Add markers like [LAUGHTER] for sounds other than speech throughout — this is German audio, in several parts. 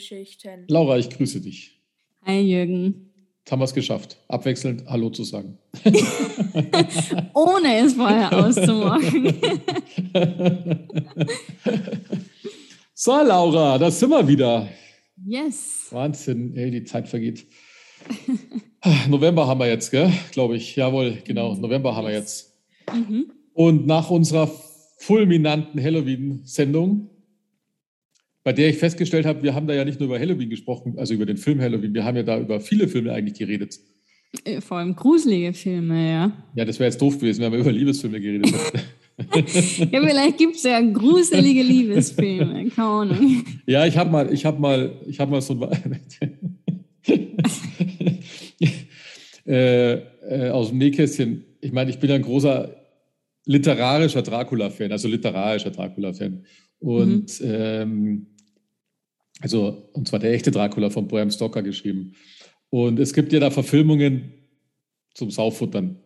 Filmgeschichten. Laura, ich grüße dich. Hi Jürgen. Jetzt haben wir es geschafft, abwechselnd Hallo zu sagen. [LAUGHS] Ohne es vorher auszumachen. [LAUGHS] so, Laura, da sind wir wieder. Yes. Wahnsinn, ey, die Zeit vergeht. [LAUGHS] November haben wir jetzt, gell? Glaube ich. Jawohl, genau. November haben wir jetzt. Mhm. Und nach unserer fulminanten Halloween-Sendung bei der ich festgestellt habe, wir haben da ja nicht nur über Halloween gesprochen, also über den Film Halloween, wir haben ja da über viele Filme eigentlich geredet. Äh, vor allem gruselige Filme, ja. Ja, das wäre jetzt doof gewesen, wenn wir über Liebesfilme geredet hätten. [LAUGHS] ja, vielleicht gibt es ja gruselige Liebesfilme, keine Ahnung. Ja, ich habe mal, ich habe mal, ich habe mal so ein [LAUGHS] äh, äh, aus dem Nähkästchen. Ich meine, ich bin ein großer literarischer Dracula-Fan, also literarischer Dracula-Fan. Und mhm. ähm, also, und zwar der echte Dracula von Bram Stoker geschrieben. Und es gibt ja da Verfilmungen zum Saufuttern.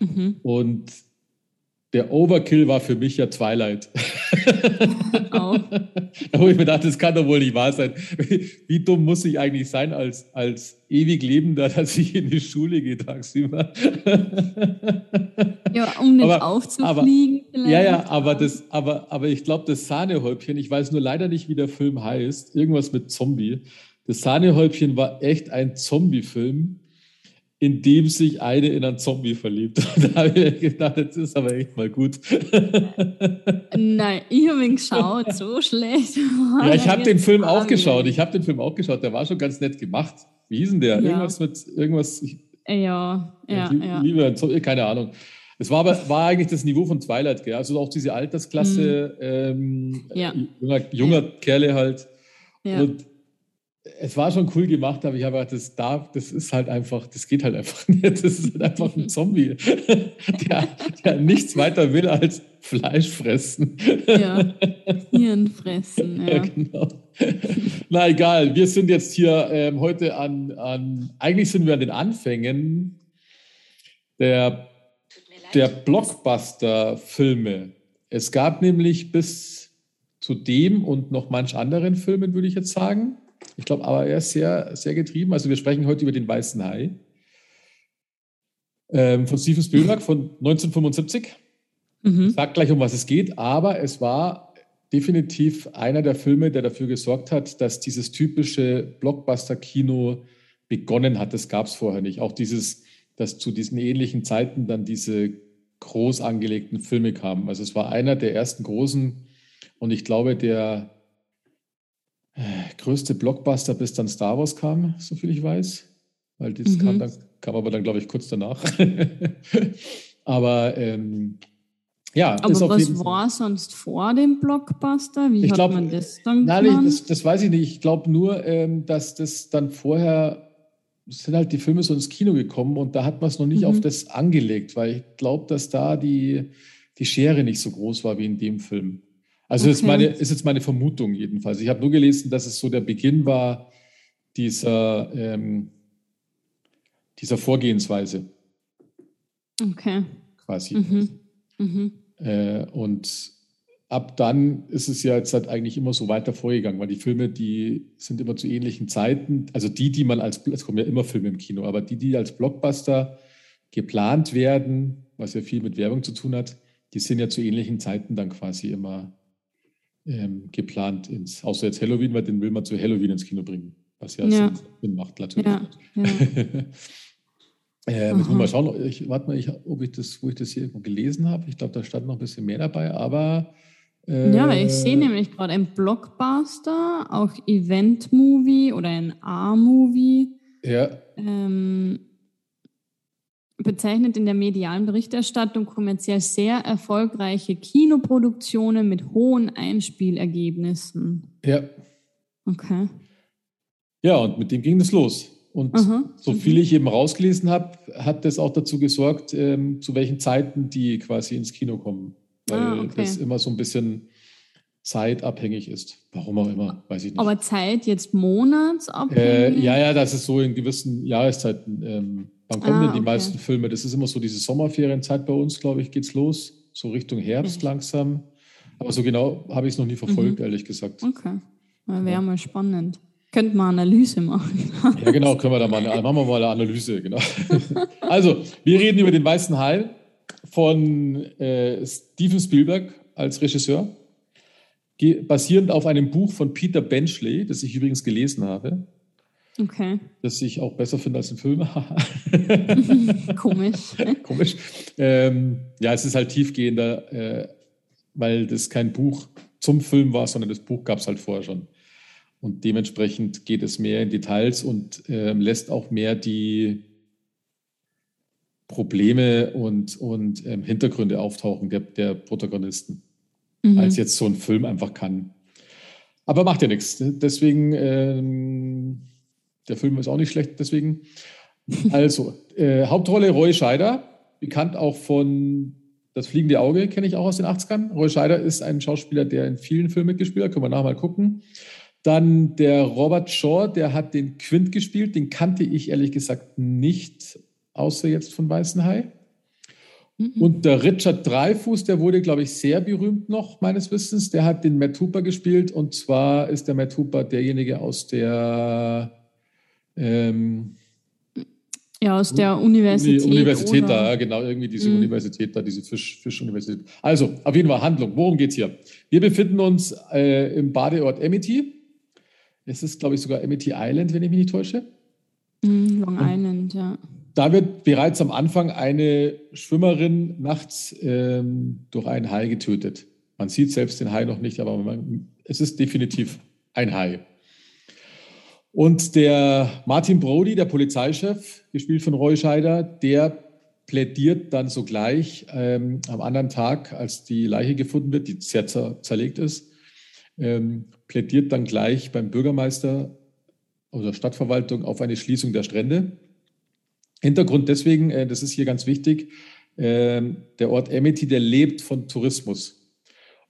Mhm. Und der Overkill war für mich ja Twilight. [LAUGHS] Oh. da wo ich mir dachte, das kann doch wohl nicht wahr sein. Wie, wie, dumm muss ich eigentlich sein als, als ewig Lebender, dass ich in die Schule gehe tagsüber? ja, um nicht aber, aufzufliegen. Aber, ja, ja, aber, das, aber, aber ich glaube, das Sahnehäubchen, ich weiß nur leider nicht, wie der Film heißt, irgendwas mit Zombie. Das Sahnehäubchen war echt ein Zombie-Film in dem sich eine in einen Zombie verliebt. [LAUGHS] Und da habe ich gedacht, jetzt ist aber echt mal gut. Nein, ich habe ihn geschaut, so [LAUGHS] schlecht. ja, ich habe den Film auch geschaut. Ich habe den Film auch geschaut. Der war schon ganz nett gemacht. Wie hieß denn der? Ja. Irgendwas mit irgendwas. Ich, ja, ja, ja. Liebe, keine Ahnung. Es war aber war eigentlich das Niveau von Twilight, gell? Also auch diese Altersklasse, mhm. ähm, ja. junger, junger Kerle halt. Ja. Und es war schon cool gemacht, aber ich habe gedacht, das darf, das ist halt einfach, das geht halt einfach [LAUGHS] nicht. Das ist halt einfach ein Zombie, [LAUGHS] der, der nichts weiter will als Fleisch fressen. Ja, Hirn fressen. Ja. [LAUGHS] ja, genau. Na egal, wir sind jetzt hier ähm, heute an, an, eigentlich sind wir an den Anfängen der, der Blockbuster-Filme. Es gab nämlich bis zu dem und noch manch anderen Filmen, würde ich jetzt sagen, ich glaube, aber er ist sehr, sehr getrieben. Also wir sprechen heute über den Weißen Hai ähm, von Steven Spielberg von 1975. Mhm. Ich sage gleich, um was es geht, aber es war definitiv einer der Filme, der dafür gesorgt hat, dass dieses typische Blockbuster-Kino begonnen hat. Das gab es vorher nicht. Auch dieses, dass zu diesen ähnlichen Zeiten dann diese groß angelegten Filme kamen. Also es war einer der ersten großen und ich glaube, der größte Blockbuster, bis dann Star Wars kam, soviel ich weiß. Weil das mhm. kam, dann, kam aber dann, glaube ich, kurz danach. [LAUGHS] aber ähm, ja, aber was war sonst vor dem Blockbuster? Wie ich hat glaub, man das dann nein? Das, das weiß ich nicht. Ich glaube nur, ähm, dass das dann vorher sind halt die Filme so ins Kino gekommen und da hat man es noch nicht mhm. auf das angelegt, weil ich glaube, dass da die, die Schere nicht so groß war wie in dem Film. Also okay. ist, meine, ist jetzt meine Vermutung jedenfalls. Ich habe nur gelesen, dass es so der Beginn war dieser, ähm, dieser Vorgehensweise. Okay. Quasi. Mhm. Mhm. Äh, und ab dann ist es ja jetzt halt eigentlich immer so weiter vorgegangen, weil die Filme, die sind immer zu ähnlichen Zeiten, also die, die man als, es kommen ja immer Filme im Kino, aber die, die als Blockbuster geplant werden, was ja viel mit Werbung zu tun hat, die sind ja zu ähnlichen Zeiten dann quasi immer ähm, geplant ins, außer jetzt Halloween, weil den will man zu Halloween ins Kino bringen, was ja, ja. Sinn macht natürlich. Ja, ja. [LAUGHS] äh, jetzt mal schauen, ich, warte mal, ich, ob ich das, wo ich das hier irgendwo gelesen habe. Ich glaube, da stand noch ein bisschen mehr dabei, aber äh, ja, ich sehe nämlich gerade ein Blockbuster, auch Event-Movie oder ein A-Movie. Ja. Ähm, bezeichnet in der medialen Berichterstattung kommerziell sehr erfolgreiche Kinoproduktionen mit hohen Einspielergebnissen. Ja. Okay. Ja, und mit dem ging es los. Und Aha, so viel ich eben rausgelesen habe, hat das auch dazu gesorgt, ähm, zu welchen Zeiten die quasi ins Kino kommen. Weil ah, okay. das immer so ein bisschen zeitabhängig ist. Warum auch immer, weiß ich nicht. Aber Zeit jetzt monatsabhängig? Äh, ja, ja, das ist so in gewissen Jahreszeiten. Ähm, wann kommen ah, denn die okay. meisten Filme? Das ist immer so diese Sommerferienzeit bei uns, glaube ich, geht's los. So Richtung Herbst mhm. langsam. Aber so genau habe ich es noch nie verfolgt, mhm. ehrlich gesagt. Okay. Wäre ja. mal spannend. Könnten wir Analyse machen. ja, genau, können wir da mal, machen wir mal eine Analyse, genau. [LAUGHS] also, wir reden über den Weißen Hai von äh, Steven Spielberg als Regisseur, basierend auf einem Buch von Peter Benchley, das ich übrigens gelesen habe. Okay. Das ich auch besser finde als den Film. [LAUGHS] Komisch. [LAUGHS] Komisch. Ähm, ja, es ist halt tiefgehender, äh, weil das kein Buch zum Film war, sondern das Buch gab es halt vorher schon. Und dementsprechend geht es mehr in Details und äh, lässt auch mehr die Probleme und, und ähm, Hintergründe auftauchen der, der Protagonisten, mhm. als jetzt so ein Film einfach kann. Aber macht ja nichts. Deswegen, ähm, der Film ist auch nicht schlecht, deswegen. Also, äh, Hauptrolle Roy Scheider, bekannt auch von Das fliegende Auge, kenne ich auch aus den 80ern. Roy Scheider ist ein Schauspieler, der in vielen Filmen mitgespielt hat, können wir nachher mal gucken. Dann der Robert Shaw, der hat den Quint gespielt, den kannte ich ehrlich gesagt nicht, außer jetzt von Weißen Hai. Mhm. Und der Richard Dreifuß, der wurde, glaube ich, sehr berühmt noch, meines Wissens. Der hat den Matt Hooper gespielt. Und zwar ist der Matt Hooper derjenige aus der ähm, ja, aus der Universität. Universität oder? da, genau, irgendwie diese mhm. Universität da, diese Fisch, Fischuniversität. Also, auf jeden Fall Handlung. Worum geht es hier? Wir befinden uns äh, im Badeort Amity. Es ist, glaube ich, sogar Amity Island, wenn ich mich nicht täusche. Mm, Long Island, ja. Da wird bereits am Anfang eine Schwimmerin nachts ähm, durch einen Hai getötet. Man sieht selbst den Hai noch nicht, aber man, es ist definitiv ein Hai. Und der Martin Brody, der Polizeichef, gespielt von Roy Scheider, der plädiert dann sogleich ähm, am anderen Tag, als die Leiche gefunden wird, die sehr zerlegt ist, ähm, plädiert dann gleich beim Bürgermeister oder Stadtverwaltung auf eine Schließung der Strände. Hintergrund deswegen, äh, das ist hier ganz wichtig, äh, der Ort Amity, der lebt von Tourismus.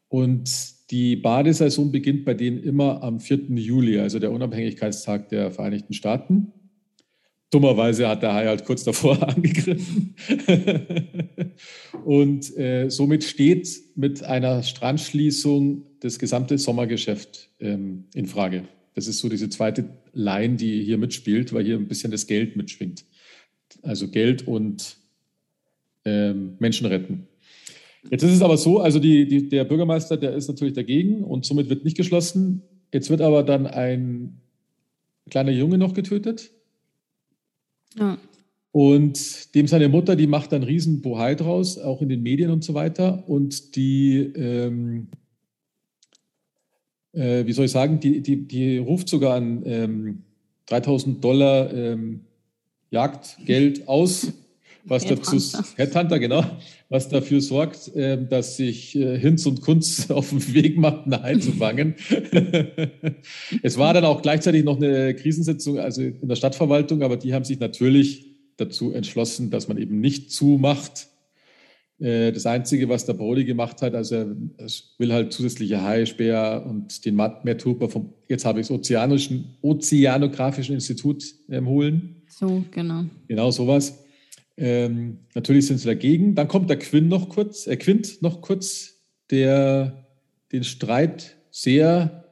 Und die Badesaison beginnt bei denen immer am 4. Juli, also der Unabhängigkeitstag der Vereinigten Staaten. Dummerweise hat der Hai halt kurz davor [LAUGHS] angegriffen. [LAUGHS] und äh, somit steht mit einer Strandschließung das gesamte Sommergeschäft ähm, in Frage. Das ist so diese zweite Line, die hier mitspielt, weil hier ein bisschen das Geld mitschwingt. Also Geld und ähm, Menschen retten. Jetzt ist es aber so, also die, die, der Bürgermeister, der ist natürlich dagegen und somit wird nicht geschlossen. Jetzt wird aber dann ein kleiner Junge noch getötet. Ja. Und dem seine Mutter, die macht dann riesen Bohai draus, auch in den Medien und so weiter. Und die, ähm, äh, wie soll ich sagen, die, die, die ruft sogar an ähm, 3000 Dollar ähm, Jagdgeld aus, was dazu, [LAUGHS] Headhunter, genau, was dafür sorgt, äh, dass sich äh, Hinz und Kunz [LAUGHS] auf den Weg macht, einen einzufangen. [LAUGHS] es war dann auch gleichzeitig noch eine Krisensitzung, also in der Stadtverwaltung, aber die haben sich natürlich dazu entschlossen, dass man eben nicht zumacht. Äh, das Einzige, was der Brody gemacht hat, also er will halt zusätzliche Haispeer und den Matt Hooper vom, jetzt habe ich es, Ozeanischen, Ozeanografischen Institut ähm, holen. So, genau. Genau sowas. Ähm, natürlich sind sie dagegen. Dann kommt der Quinn noch kurz, äh, Quint noch kurz, der den Streit sehr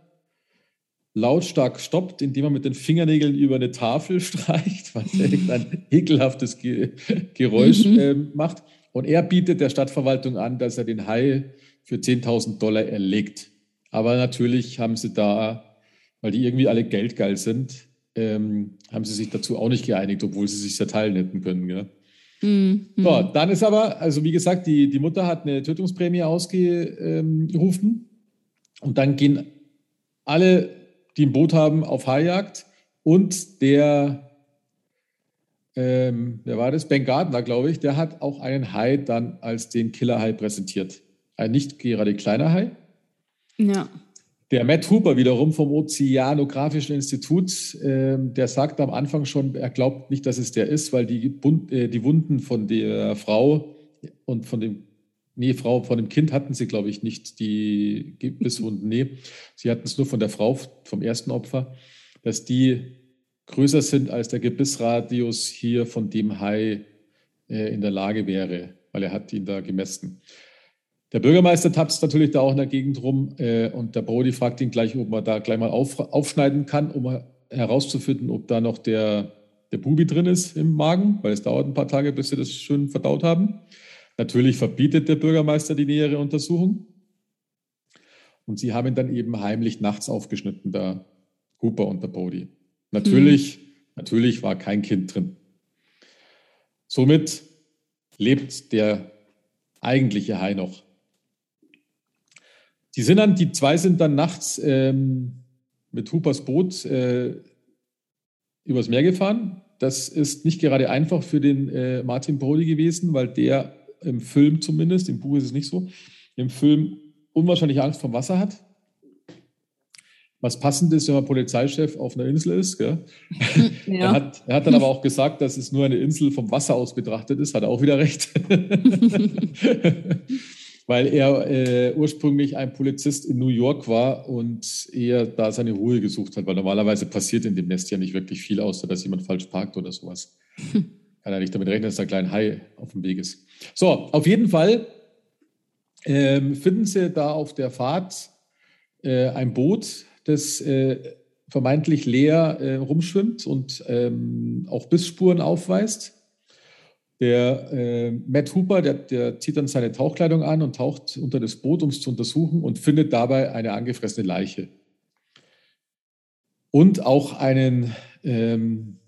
lautstark stoppt, indem er mit den Fingernägeln über eine Tafel [LAUGHS] streicht, was ein ekelhaftes Ge Geräusch mhm. äh, macht. Und er bietet der Stadtverwaltung an, dass er den Hai für 10.000 Dollar erlegt. Aber natürlich haben sie da, weil die irgendwie alle geldgeil sind, ähm, haben sie sich dazu auch nicht geeinigt, obwohl sie sich zerteilen hätten können. Ja? Mhm. So, dann ist aber, also wie gesagt, die, die Mutter hat eine Tötungsprämie ausgerufen und dann gehen alle die ein Boot haben, auf Haijagd. Und der, ähm, wer war das? Ben Gardner, glaube ich, der hat auch einen Hai dann als den Killerhai präsentiert. Ein nicht gerade kleiner Hai. Ja. Der Matt Hooper wiederum vom Ozeanografischen Institut, äh, der sagt am Anfang schon, er glaubt nicht, dass es der ist, weil die, äh, die Wunden von der Frau und von dem nee, Frau, von dem Kind hatten sie, glaube ich, nicht die Gebisswunden. Nee, sie hatten es nur von der Frau, vom ersten Opfer, dass die größer sind als der Gebissradius hier von dem Hai äh, in der Lage wäre, weil er hat ihn da gemessen. Der Bürgermeister tapst natürlich da auch in der Gegend rum äh, und der Brody fragt ihn gleich, ob man da gleich mal auf, aufschneiden kann, um herauszufinden, ob da noch der, der Bubi drin ist im Magen, weil es dauert ein paar Tage, bis sie das schön verdaut haben. Natürlich verbietet der Bürgermeister die nähere Untersuchung. Und sie haben ihn dann eben heimlich nachts aufgeschnitten, der Hooper und der Brody. Natürlich, hm. natürlich war kein Kind drin. Somit lebt der eigentliche Hai noch. Die sind dann, die zwei sind dann nachts ähm, mit Hoopers Boot äh, übers Meer gefahren. Das ist nicht gerade einfach für den äh, Martin Brody gewesen, weil der im Film zumindest, im Buch ist es nicht so, im Film unwahrscheinlich Angst vom Wasser hat. Was passend ist, wenn man Polizeichef auf einer Insel ist. [LAUGHS] Ja. er, hat, er hat dann aber auch gesagt, dass es nur eine Insel vom Wasser aus betrachtet ist, hat er auch wieder recht. [LAUGHS] [LAUGHS] Weil er äh, ursprünglich ein Polizist in New York war und eher da seine Ruhe gesucht hat, weil normalerweise passiert in dem Nest ja nicht wirklich viel, außer dass jemand falsch parkt oder sowas. Kann er nicht damit rechnen, dass da ein kleiner Hai auf dem Weg ist. So, auf jeden Fall ähm, finden sie da auf der Fahrt äh, ein Boot, das äh, vermeintlich leer äh, rumschwimmt und ähm, auch Bissspuren aufweist. Der äh, Matt Hooper, der, der, zieht dann seine Tauchkleidung an und taucht unter das Boot, um es zu untersuchen und findet dabei eine angefressene Leiche. Und auch einen ähm,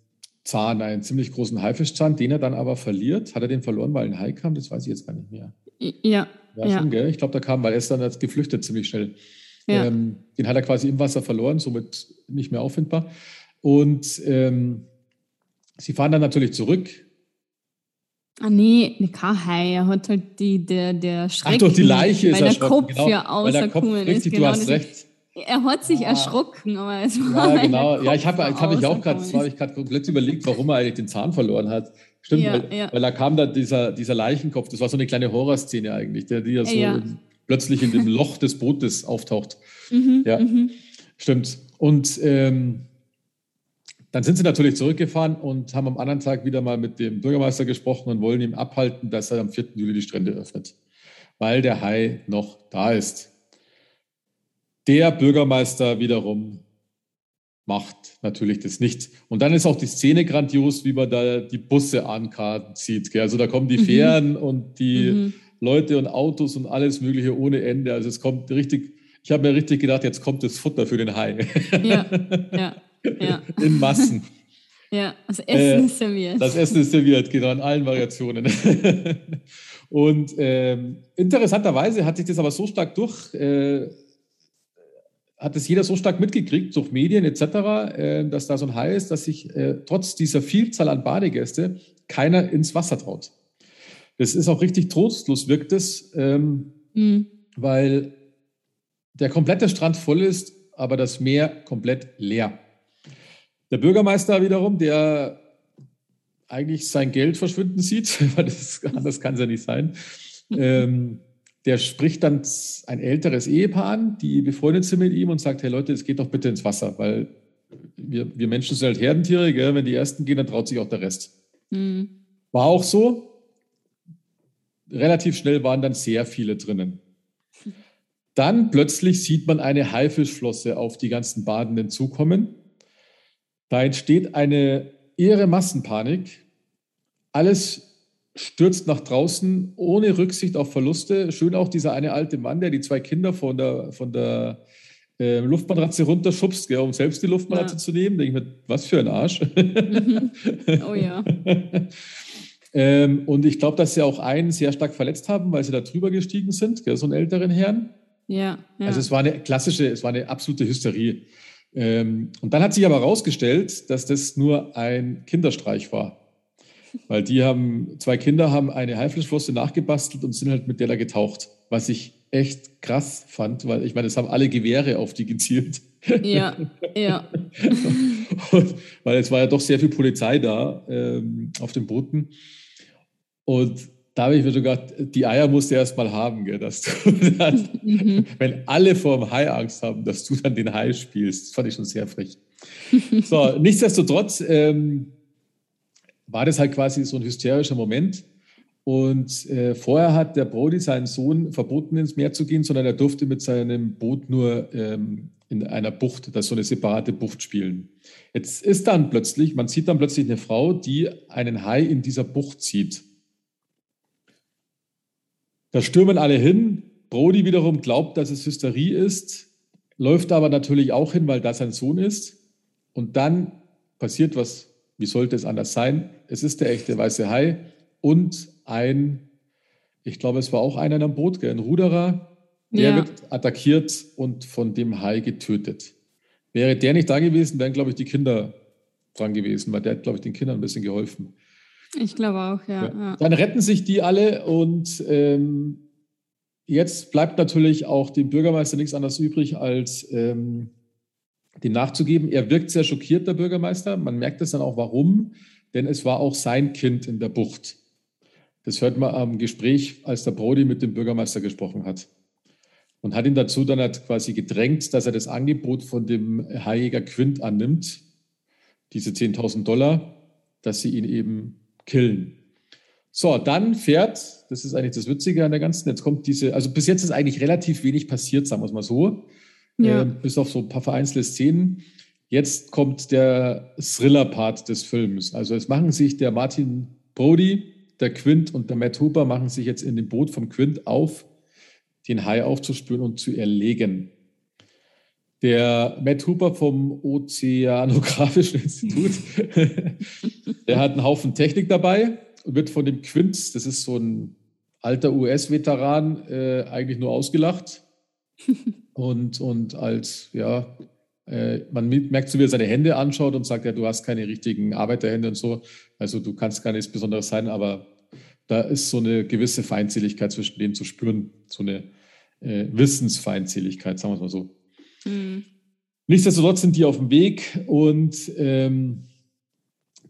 Zahn, einen ziemlich großen Haifischzahn, den er dann aber verliert. Hat er den verloren, weil ein Hai kam? Das weiß ich jetzt gar nicht mehr. Ja. Ja, ja. schon, gell? Ich glaube, da kam, weil er ist dann geflüchtet ziemlich schnell. Ja. Ähm, den hat er quasi im Wasser verloren, somit nicht mehr auffindbar. Und ähm, sie fahren dann natürlich zurück. Ah nee, ne Kahai, er hat halt die, der, der Schreck. Ach doch, die Leiche ist Weil der Kopf genau, ja außerkommen Richtig, genau, du hast recht. Er hat sich ah. erschrocken, aber es war. Ja, genau. Ja, ich habe hab mich auch gerade, habe ich gerade komplett überlegt, warum er eigentlich den Zahn verloren hat. Stimmt, ja, weil, ja. weil, da kam da dieser, dieser Leichenkopf, das war so eine kleine Horrorszene eigentlich, der die ja so ja. plötzlich in dem [LAUGHS] Loch des Bootes auftaucht. Mhm, ja, mhm. stimmt. Und ähm, dann sind sie natürlich zurückgefahren und haben am anderen Tag wieder mal mit dem Bürgermeister gesprochen und wollen ihm abhalten, dass er am 4. Juli die Strände öffnet, weil der Hai noch da ist. Der Bürgermeister wiederum macht natürlich das nicht. Und dann ist auch die Szene grandios, wie man da die Busse ankarten zieht. Also da kommen die mhm. Fähren und die mhm. Leute und Autos und alles Mögliche ohne Ende. Also es kommt richtig, ich habe mir richtig gedacht, jetzt kommt das Futter für den Hai. Ja, [LAUGHS] ja, ja. [LAUGHS] In Massen. Ja, das Essen äh, ist serviert. Das Essen ist serviert, genau, in allen Variationen. [LAUGHS] und ähm, interessanterweise hat sich das aber so stark durch. Äh, hat es jeder so stark mitgekriegt, durch Medien etc., äh, dass da so ein Hai ist, dass sich äh, trotz dieser Vielzahl an Badegäste keiner ins Wasser traut. Das ist auch richtig trostlos, wirkt es, ähm, mhm. weil der komplette Strand voll ist, aber das Meer komplett leer. Der Bürgermeister wiederum, der eigentlich sein Geld verschwinden sieht, [LAUGHS] weil das, anders kann es ja nicht sein, ähm, der spricht dann ein älteres Ehepaar an, die befreundet sind mit ihm und sagt, hey Leute, es geht doch bitte ins Wasser, weil wir, wir Menschen sind halt Herdentiere, gell? wenn die Ersten gehen, dann traut sich auch der Rest. Mhm. War auch so. Relativ schnell waren dann sehr viele drinnen. [LAUGHS] Dann plötzlich sieht man eine Haifischflosse auf die ganzen Badenden zukommen. Da entsteht eine irre Massenpanik. Alles stürzt nach draußen ohne Rücksicht auf Verluste. Schön auch dieser eine alte Mann, der die zwei Kinder von der, von der äh, Luftmatratze runterschubst, gell, um selbst die Luftmatratze ja. zu nehmen. Denke ich mir, was für ein Arsch. Mhm. Oh ja. [LAUGHS] ähm, und ich glaube, dass sie auch einen sehr stark verletzt haben, weil sie da drüber gestiegen sind, gell, so einen älteren Herrn. Ja, ja. Also es war eine klassische, es war eine absolute Hysterie. Ähm, und dann hat sich aber herausgestellt, dass das nur ein Kinderstreich war. Weil die haben, zwei Kinder haben eine Haifischflosse nachgebastelt und sind halt mit der da getaucht. Was ich echt krass fand, weil ich meine, es haben alle Gewehre auf die gezielt. Ja, ja. [LAUGHS] und, weil es war ja doch sehr viel Polizei da ähm, auf den Booten. Und da habe ich mir sogar, die Eier musst du erst mal haben, gell, dass du [LAUGHS] dann, mhm. wenn alle vor dem Hai Angst haben, dass du dann den Hai spielst. Das fand ich schon sehr frech. so, [LAUGHS] nichtsdestotrotz ähm, war das halt quasi so ein hysterischer Moment. Und äh, vorher hat der Brody seinen Sohn verboten, ins Meer zu gehen, sondern er durfte mit seinem Boot nur ähm, in einer Bucht, das so eine separate Bucht spielen. Jetzt ist dann plötzlich, man sieht dann plötzlich eine Frau, die einen Hai in dieser Bucht sieht. Da stürmen alle hin. Brody wiederum glaubt, dass es Hysterie ist, läuft aber natürlich auch hin, weil das sein Sohn ist. Und dann passiert was, wie sollte es anders sein? Es ist der echte weiße Hai und ein, ich glaube, es war auch einer am Boot, ein Ruderer, der ja. wird attackiert und von dem Hai getötet. Wäre der nicht da gewesen, wären, glaube ich, die Kinder dran gewesen, weil der hat, glaube ich, den Kindern ein bisschen geholfen. Ich glaube auch, ja. ja. Dann retten sich die alle und ähm, jetzt bleibt natürlich auch dem Bürgermeister nichts anderes übrig, als ähm, dem nachzugeben. Er wirkt sehr schockiert, der Bürgermeister. Man merkt es dann auch, warum, denn es war auch sein Kind in der Bucht. Das hört man am Gespräch, als der Brody mit dem Bürgermeister gesprochen hat. Und hat ihn dazu dann halt quasi gedrängt, dass er das Angebot von dem Haijäger Quint annimmt, diese 10.000 Dollar, dass sie ihn eben killen. So, dann fährt, das ist eigentlich das Witzige an der ganzen, jetzt kommt diese, also bis jetzt ist eigentlich relativ wenig passiert, sagen wir es mal so, ja. äh, bis auf so ein paar vereinzelte Szenen. Jetzt kommt der Thriller-Part des Films. Also es machen sich der Martin Brody, der Quint und der Matt Hooper machen sich jetzt in dem Boot vom Quint auf, den Hai aufzuspüren und zu erlegen. Der Matt Hooper vom Ozeanografischen [LAUGHS] Institut, [LAUGHS] der hat einen Haufen Technik dabei und wird von dem Quint, das ist so ein alter US-Veteran, äh, eigentlich nur ausgelacht. [LAUGHS] und, und als, ja, äh, man merkt so, wie er seine Hände anschaut und sagt, ja, du hast keine richtigen Arbeiterhände und so. Also du kannst gar nichts Besonderes sein, aber da ist so eine gewisse Feindseligkeit zwischen denen zu spüren, so eine äh, Wissensfeindseligkeit, sagen wir es mal so. Mhm. Nichtsdestotrotz sind die auf dem Weg und ähm,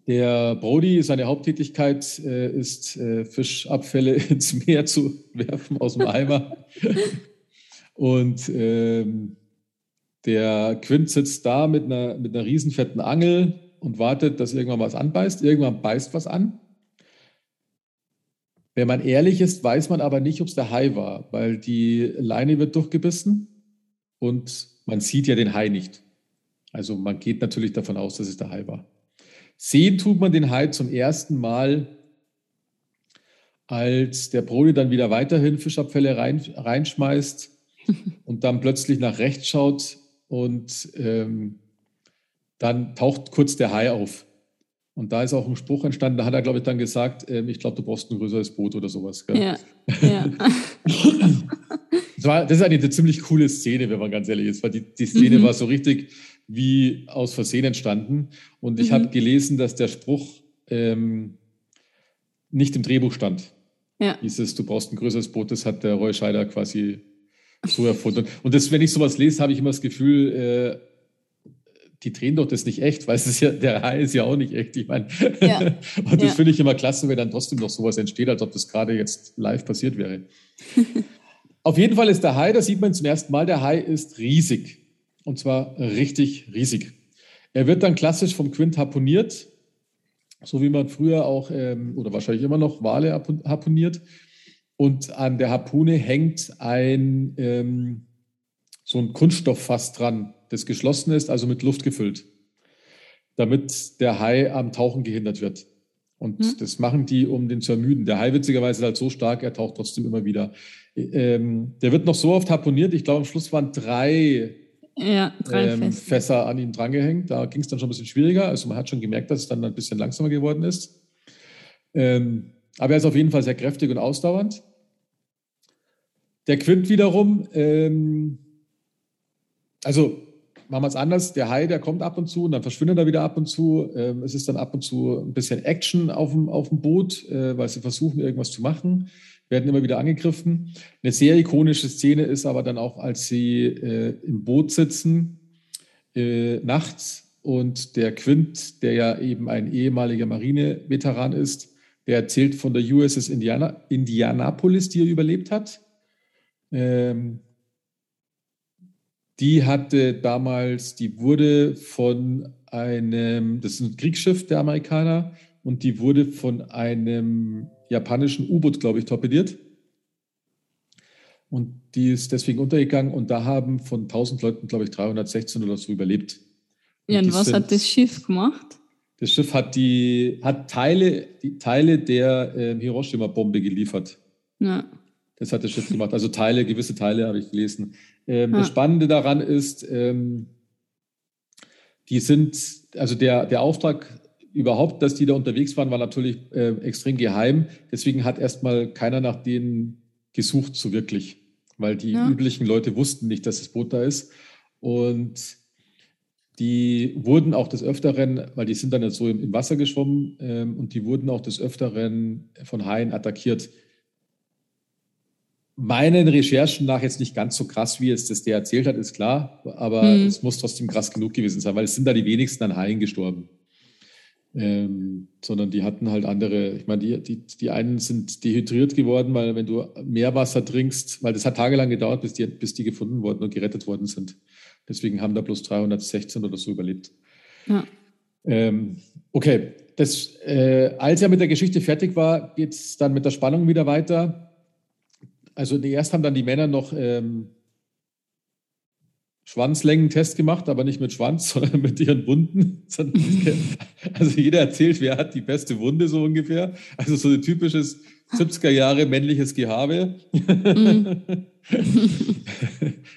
der Brody, seine Haupttätigkeit äh, ist, äh, Fischabfälle [LAUGHS] ins Meer zu werfen aus dem Eimer. [LAUGHS] und ähm, der Quint sitzt da mit einer, mit einer riesenfetten Angel und wartet, dass irgendwann was anbeißt. Irgendwann beißt was an. Wenn man ehrlich ist, weiß man aber nicht, ob es der Hai war, weil die Leine wird durchgebissen und man sieht ja den Hai nicht. Also man geht natürlich davon aus, dass es der Hai war. Sehen tut man den Hai zum ersten Mal, als der Brody dann wieder weiterhin Fischabfälle rein, reinschmeißt [LAUGHS] und dann plötzlich nach rechts schaut und ähm, dann taucht kurz der Hai auf. Und da ist auch ein Spruch entstanden, da hat er, glaube ich, dann gesagt, ähm, ich glaube, du brauchst ein größeres Boot oder sowas. Gell? Ja, [LAUGHS] ja. das, war, das ist eigentlich eine ziemlich coole Szene, wenn man ganz ehrlich ist, weil die, die Szene mhm. war so richtig wie aus Versehen entstanden. Und ich mhm. habe gelesen, dass der Spruch ähm, nicht im Drehbuch stand. Ja. Dieses, du brauchst ein größeres Boot, das hat der Roy Scheider quasi so erfunden. Und das, wenn ich sowas lese, habe ich immer das Gefühl, äh, die drehen doch das nicht echt, weil es ist ja, der Hai ist ja auch nicht echt. Ich meine, ja. [LAUGHS] und das ja. finde ich immer klasse, wenn dann trotzdem noch sowas entsteht, als ob das gerade jetzt live passiert wäre. [LAUGHS] Auf jeden Fall ist der Hai, das sieht man zum ersten Mal, der Hai ist riesig. Und zwar richtig riesig. Er wird dann klassisch vom Quint harponiert, so wie man früher auch ähm, oder wahrscheinlich immer noch Wale harponiert. Und an der Harpune hängt ein ähm, so ein Kunststofffass dran das geschlossen ist, also mit Luft gefüllt, damit der Hai am Tauchen gehindert wird. Und hm. das machen die, um den zu ermüden. Der Hai witzigerweise ist halt so stark, er taucht trotzdem immer wieder. Ähm, der wird noch so oft harponiert. Ich glaube, am Schluss waren drei, ja, drei ähm, Fässer an ihm drangehängt. Da ging es dann schon ein bisschen schwieriger. Also man hat schon gemerkt, dass es dann ein bisschen langsamer geworden ist. Ähm, aber er ist auf jeden Fall sehr kräftig und ausdauernd. Der Quint wiederum, ähm, also machen wir es anders. Der Hai, der kommt ab und zu und dann verschwindet er wieder ab und zu. Ähm, es ist dann ab und zu ein bisschen Action auf dem, auf dem Boot, äh, weil sie versuchen, irgendwas zu machen, werden immer wieder angegriffen. Eine sehr ikonische Szene ist aber dann auch, als sie äh, im Boot sitzen, äh, nachts und der Quint, der ja eben ein ehemaliger Marineveteran ist, der erzählt von der USS Indiana, Indianapolis, die er überlebt hat. Ähm, die hatte damals, die wurde von einem, das ist ein Kriegsschiff der Amerikaner, und die wurde von einem japanischen U-Boot, glaube ich, torpediert. Und die ist deswegen untergegangen und da haben von 1000 Leuten, glaube ich, 316 oder so überlebt. Ja, und was sind, hat das Schiff gemacht? Das Schiff hat die hat Teile, die Teile der äh, Hiroshima-Bombe geliefert. Ja. Das hat das Schiff gemacht. Also Teile, gewisse Teile habe ich gelesen. Ähm, ja. Das Spannende daran ist, ähm, die sind, also der, der Auftrag überhaupt, dass die da unterwegs waren, war natürlich äh, extrem geheim. Deswegen hat erstmal keiner nach denen gesucht, so wirklich, weil die ja. üblichen Leute wussten nicht, dass das Boot da ist. Und die wurden auch des Öfteren, weil die sind dann jetzt so im, im Wasser geschwommen, ähm, und die wurden auch des Öfteren von Haien attackiert. Meinen Recherchen nach jetzt nicht ganz so krass, wie es das der erzählt hat, ist klar, aber hm. es muss trotzdem krass genug gewesen sein, weil es sind da die wenigsten an Haien gestorben. Ähm, sondern die hatten halt andere, ich meine, die, die, die einen sind dehydriert geworden, weil wenn du Meerwasser trinkst, weil das hat tagelang gedauert, bis die, bis die gefunden wurden und gerettet worden sind. Deswegen haben da bloß 316 oder so überlebt. Ja. Ähm, okay, das, äh, als er mit der Geschichte fertig war, geht es dann mit der Spannung wieder weiter. Also erst haben dann die Männer noch ähm, Schwanzlängentest gemacht, aber nicht mit Schwanz, [LAUGHS] sondern mit ihren Wunden. Also jeder erzählt, wer hat die beste Wunde so ungefähr. Also so ein typisches 70er Jahre männliches Gehabe. Mhm. [LAUGHS]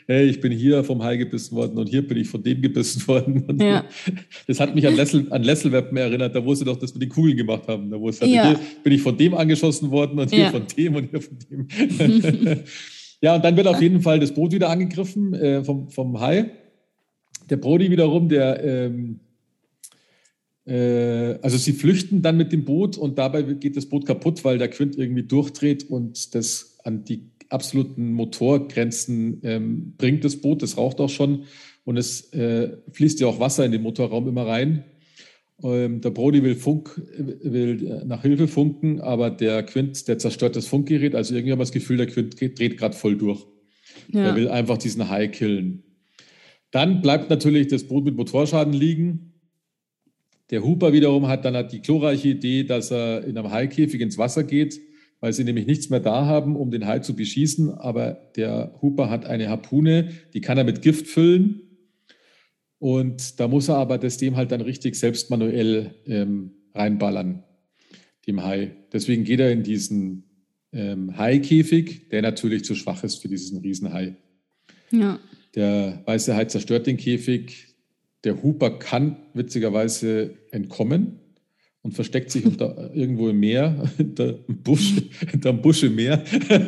hey, ich bin hier vom Hai gebissen worden und hier bin ich von dem gebissen worden. Ja. Das hat mich an, Lessel, an Lesselweppen erinnert, da wo sie doch das mit den Kugeln gemacht haben. Da wo es ja. hier bin ich von dem angeschossen worden und hier ja. von dem und hier von dem. [LAUGHS] ja, und dann wird auf jeden Fall das Boot wieder angegriffen äh, vom, vom Hai. Der Brody wiederum, der ähm, äh, also sie flüchten dann mit dem Boot und dabei geht das Boot kaputt, weil der Quint irgendwie durchdreht und das an die absoluten Motorgrenzen ähm, bringt, das Boot. Das raucht auch schon und es äh, fließt ja auch Wasser in den Motorraum immer rein. Ähm, der Brody will, Funk, will äh, nach Hilfe funken, aber der Quint, der zerstört das Funkgerät. Also irgendwie haben wir das Gefühl, der Quint dreht gerade voll durch. Ja. Er will einfach diesen Hai killen. Dann bleibt natürlich das Boot mit Motorschaden liegen. Der Hooper wiederum hat dann hat die glorreiche Idee, dass er in einem Haikäfig ins Wasser geht weil sie nämlich nichts mehr da haben, um den Hai zu beschießen. Aber der Hooper hat eine Harpune, die kann er mit Gift füllen. Und da muss er aber das dem halt dann richtig selbst manuell ähm, reinballern, dem Hai. Deswegen geht er in diesen ähm, Haikäfig, der natürlich zu schwach ist für diesen Riesenhai. Ja. Der weiße Hai zerstört den Käfig. Der Hooper kann witzigerweise entkommen und versteckt sich unter, [LAUGHS] irgendwo im Meer, hinter einem Busch, hinter einem Busch im Meer. [LAUGHS]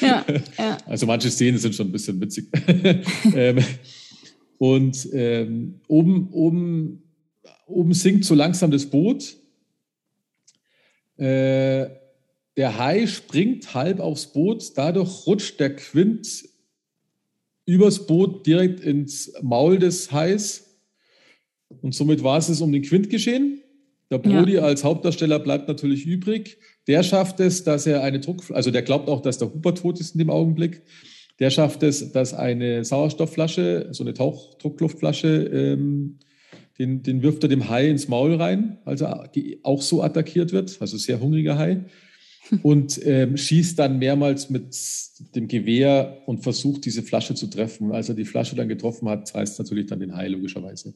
ja, ja. Also manche Szenen sind schon ein bisschen witzig. [LAUGHS] ähm, und ähm, oben, oben, oben sinkt so langsam das Boot. Äh, der Hai springt halb aufs Boot, dadurch rutscht der Quint übers Boot direkt ins Maul des Hais. Und somit war es um den Quint geschehen. Der Brody ja. als Hauptdarsteller bleibt natürlich übrig. Der schafft es, dass er eine Druck, also der glaubt auch, dass der Huber tot ist in dem Augenblick. Der schafft es, dass eine Sauerstoffflasche, so eine Tauchdruckluftflasche, ähm, den, den wirft er dem Hai ins Maul rein, also auch so attackiert wird, also sehr hungriger Hai, [LAUGHS] und ähm, schießt dann mehrmals mit dem Gewehr und versucht, diese Flasche zu treffen. Und als er die Flasche dann getroffen hat, zerreißt natürlich dann den Hai logischerweise.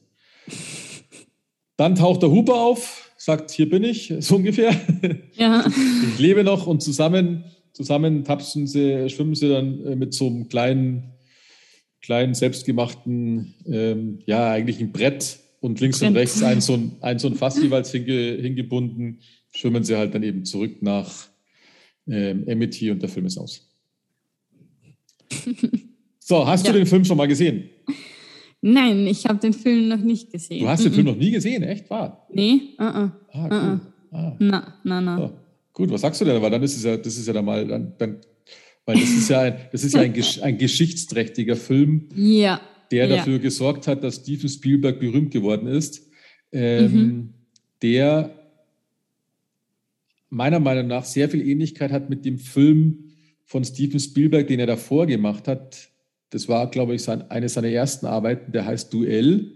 Dann taucht der Huber auf, sagt, hier bin ich, [LAUGHS] so ungefähr. Ja. Ich lebe noch und zusammen, zusammen tapsen sie, schwimmen sie dann äh, mit so einem kleinen, kleinen selbstgemachten, ähm, ja, eigentlich ein Brett und links Brett. und rechts ein so ein, ein, so ein Fass jeweils hinge, hingebunden, schwimmen sie halt dann eben zurück nach ähm, Amity und der Film ist aus. [LAUGHS] So, hast ja. du den Film schon mal gesehen? Nein, ich habe den Film noch nicht gesehen. Du hast den mm -mm. Film noch nie gesehen, echt wahr? Nee, uh -uh. Ah, cool. uh ah. Na, na, na. So. Gut, was sagst du denn? Weil dann ist es ja, das ist ja dann mal, dann, dann weil das ist ja ein, das ist ja ein, ein geschichtsträchtiger Film, ja. der dafür ja. gesorgt hat, dass Steven Spielberg berühmt geworden ist. Ähm, mhm. Der meiner Meinung nach sehr viel Ähnlichkeit hat mit dem Film von Steven Spielberg, den er davor gemacht hat. Das war, glaube ich, sein, eine seiner ersten Arbeiten, der heißt Duell.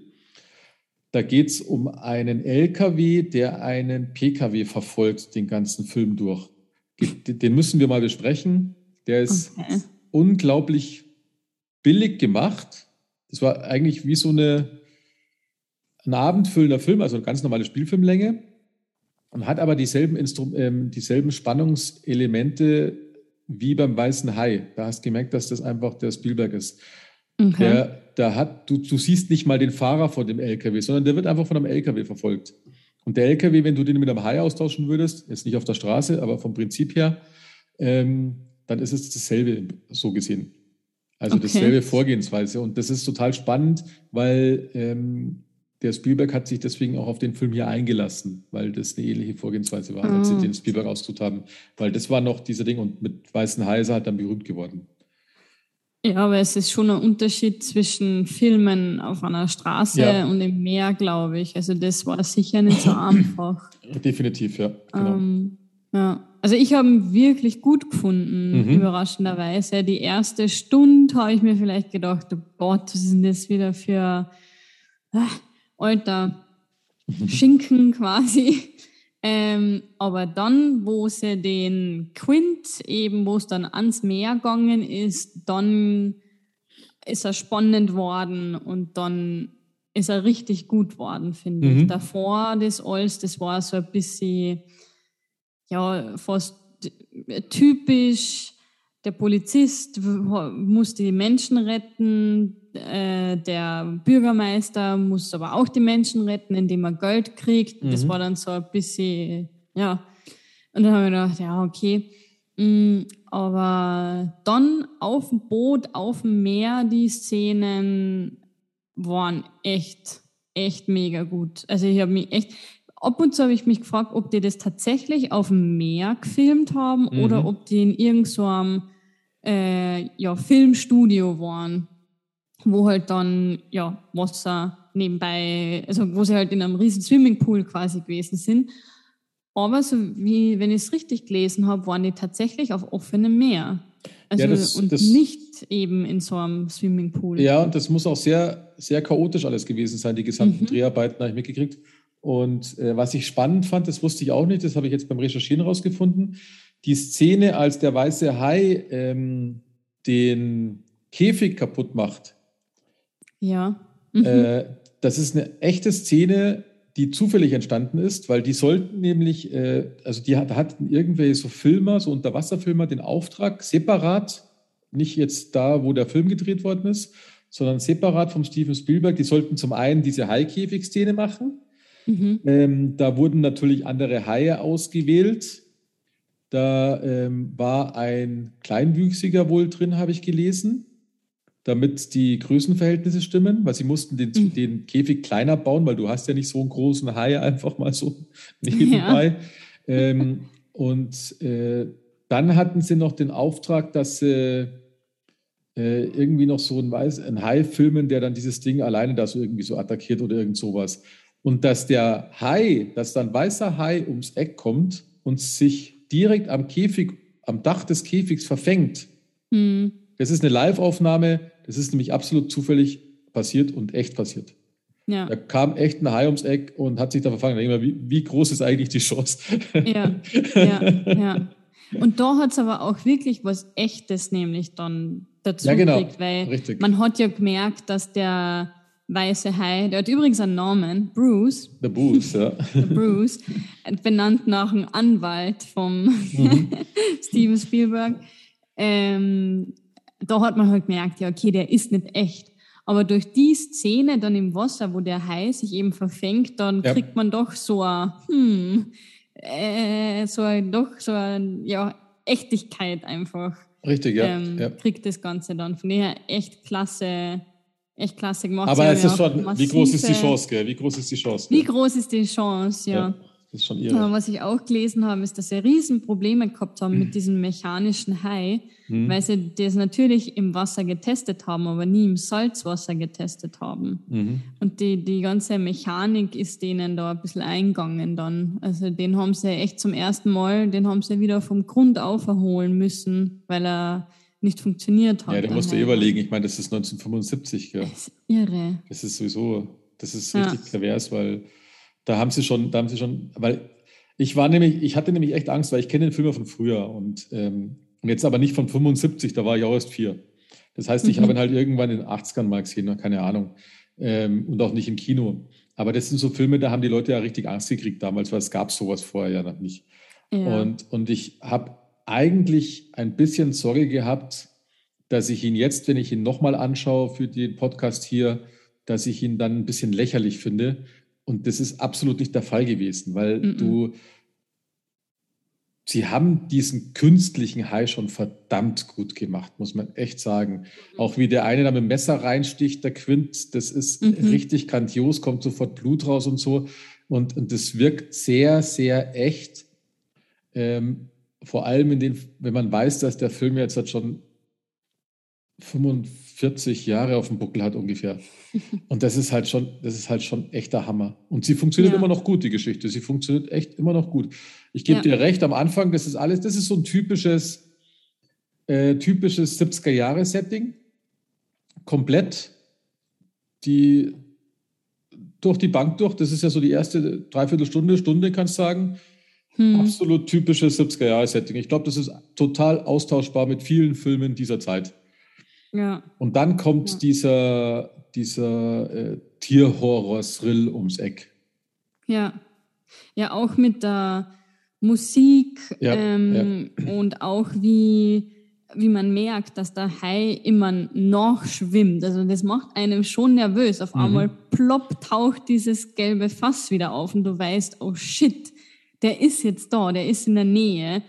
Da geht es um einen LKW, der einen PKW verfolgt, den ganzen Film durch. Den müssen wir mal besprechen. Der ist okay. unglaublich billig gemacht. Das war eigentlich wie so eine, ein abendfüllender Film, also eine ganz normale Spielfilmlänge. Und hat aber dieselben, Instru äh, dieselben Spannungselemente wie beim Weißen Hai. Da hast du gemerkt, dass das einfach der Spielberg ist. Okay. Der, der hat, du, du siehst nicht mal den Fahrer von dem LKW, sondern der wird einfach von einem LKW verfolgt. Und der LKW, wenn du den mit einem Hai austauschen würdest, jetzt nicht auf der Straße, aber vom Prinzip her, ähm, dann ist es dasselbe, so gesehen. Also okay. dasselbe Vorgehensweise. Und das ist total spannend, weil ähm, der Spielberg hat sich deswegen auch auf den Film hier eingelassen, weil das eine ähnliche Vorgehensweise war, als sie ah. den Spielberg ausgesucht haben. Weil das war noch dieser Ding und mit Weißen Heiser hat dann berühmt geworden. Ja, aber es ist schon ein Unterschied zwischen Filmen auf einer Straße ja. und im Meer, glaube ich. Also das war sicher nicht so [COUGHS] einfach. Definitiv, ja. Genau. Ähm, ja. Also ich habe ihn wirklich gut gefunden, mhm. überraschenderweise. Die erste Stunde habe ich mir vielleicht gedacht, oh Gott, was ist denn das wieder für äh, alter [LAUGHS] Schinken quasi. Ähm, aber dann, wo sie den Quint eben, wo es dann ans Meer gegangen ist, dann ist er spannend worden und dann ist er richtig gut worden, finde mhm. ich. Davor das alles, das war so ein bisschen, ja, fast typisch. Der Polizist muss die Menschen retten, äh, der Bürgermeister muss aber auch die Menschen retten, indem er Geld kriegt. Mhm. Das war dann so ein bisschen, ja. Und dann habe ich gedacht, ja, okay. Mhm, aber dann auf dem Boot, auf dem Meer, die Szenen waren echt, echt mega gut. Also ich habe mich echt, ab und zu habe ich mich gefragt, ob die das tatsächlich auf dem Meer gefilmt haben mhm. oder ob die in irgendeinem so äh, ja, Filmstudio waren wo halt dann ja, Wasser nebenbei, also wo sie halt in einem riesen Swimmingpool quasi gewesen sind. Aber so wie, wenn ich es richtig gelesen habe, waren die tatsächlich auf offenem Meer. Also ja, das, und das, nicht eben in so einem Swimmingpool. Ja, und das muss auch sehr, sehr chaotisch alles gewesen sein, die gesamten mhm. Dreharbeiten habe ich mitgekriegt. Und äh, was ich spannend fand, das wusste ich auch nicht, das habe ich jetzt beim Recherchieren rausgefunden. Die Szene, als der weiße Hai ähm, den Käfig kaputt macht, ja. Mhm. Äh, das ist eine echte Szene, die zufällig entstanden ist, weil die sollten nämlich, äh, also die da hatten irgendwelche so Filmer, so Unterwasserfilmer, den Auftrag, separat, nicht jetzt da, wo der Film gedreht worden ist, sondern separat vom Steven Spielberg, die sollten zum einen diese Haikäfig-Szene machen. Mhm. Ähm, da wurden natürlich andere Haie ausgewählt. Da ähm, war ein Kleinwüchsiger wohl drin, habe ich gelesen damit die Größenverhältnisse stimmen, weil sie mussten den, mhm. den Käfig kleiner bauen, weil du hast ja nicht so einen großen Hai [LAUGHS] einfach mal so nebenbei. Ja. Ähm, und äh, dann hatten sie noch den Auftrag, dass sie äh, irgendwie noch so ein, Weiß, ein Hai filmen, der dann dieses Ding alleine da so irgendwie so attackiert oder irgend sowas. Und dass der Hai, dass dann weißer Hai ums Eck kommt und sich direkt am Käfig, am Dach des Käfigs verfängt. Mhm. Das ist eine Live-Aufnahme, das ist nämlich absolut zufällig passiert und echt passiert. Ja. Da kam echt ein Hai ums Eck und hat sich da verfangen. Wie, wie groß ist eigentlich die Chance? Ja, ja, ja. Und da hat es aber auch wirklich was Echtes nämlich dann dazu ja, genau. gekriegt, weil Richtig. man hat ja gemerkt, dass der weiße Hai, der hat übrigens einen Namen, Bruce. Der Bruce, ja. [LAUGHS] Der Bruce, benannt nach einem Anwalt vom mhm. [LAUGHS] Steven Spielberg. Ähm, da hat man halt gemerkt, ja, okay, der ist nicht echt. Aber durch die Szene dann im Wasser, wo der Hai sich eben verfängt, dann ja. kriegt man doch so ein, hm, äh, so ein, doch so eine, ja, Echtigkeit einfach. Richtig, ja. Ähm, ja. Kriegt das Ganze dann. Von daher echt klasse, echt klasse gemacht. Aber es ist schon, wie groß ist die Chance, gell? Wie groß ist die Chance? Gell? Wie groß ist die Chance, ja. ja. Das ist schon irre. Was ich auch gelesen habe, ist, dass sie Riesenprobleme gehabt haben mit diesem mechanischen Hai, mhm. weil sie das natürlich im Wasser getestet haben, aber nie im Salzwasser getestet haben. Mhm. Und die, die ganze Mechanik ist denen da ein bisschen eingegangen dann. Also den haben sie echt zum ersten Mal, den haben sie wieder vom Grund auf erholen müssen, weil er nicht funktioniert hat. Ja, da musst du überlegen. Ich meine, das ist 1975. Ja. Das ist irre. Das ist sowieso, das ist richtig ja. pervers, weil da haben sie schon, da haben sie schon, weil ich war nämlich, ich hatte nämlich echt Angst, weil ich kenne den Film von früher und, ähm, jetzt aber nicht von 75, da war ich auch erst vier. Das heißt, ich mhm. habe ihn halt irgendwann in den 80ern mal gesehen, keine Ahnung. Ähm, und auch nicht im Kino. Aber das sind so Filme, da haben die Leute ja richtig Angst gekriegt damals, weil es gab sowas vorher ja noch nicht. Ja. Und, und ich habe eigentlich ein bisschen Sorge gehabt, dass ich ihn jetzt, wenn ich ihn nochmal anschaue für den Podcast hier, dass ich ihn dann ein bisschen lächerlich finde, und das ist absolut nicht der Fall gewesen, weil mm -mm. du, sie haben diesen künstlichen Hai schon verdammt gut gemacht, muss man echt sagen. Auch wie der eine da mit dem Messer reinsticht, der Quint, das ist mm -hmm. richtig grandios, kommt sofort Blut raus und so. Und, und das wirkt sehr, sehr echt. Ähm, vor allem in den, wenn man weiß, dass der Film jetzt hat schon 45 Jahre auf dem Buckel hat ungefähr. [LAUGHS] Und das ist halt schon, das ist halt schon echter Hammer. Und sie funktioniert ja. immer noch gut, die Geschichte. Sie funktioniert echt immer noch gut. Ich gebe ja. dir recht, am Anfang, das ist alles, das ist so ein typisches, äh, typisches 70er-Jahre-Setting. Komplett die durch die Bank durch. Das ist ja so die erste Dreiviertelstunde, Stunde, kannst du sagen. Hm. Absolut typisches 70er-Jahre-Setting. Ich glaube, das ist total austauschbar mit vielen Filmen dieser Zeit. Ja. Und dann kommt ja. dieser, dieser äh, Tierhorror-Thrill ums Eck. Ja. Ja, auch mit der Musik ja, ähm, ja. und auch wie, wie man merkt, dass der Hai immer noch schwimmt. Also das macht einem schon nervös. Auf mhm. einmal plopp taucht dieses gelbe Fass wieder auf und du weißt, oh shit, der ist jetzt da, der ist in der Nähe.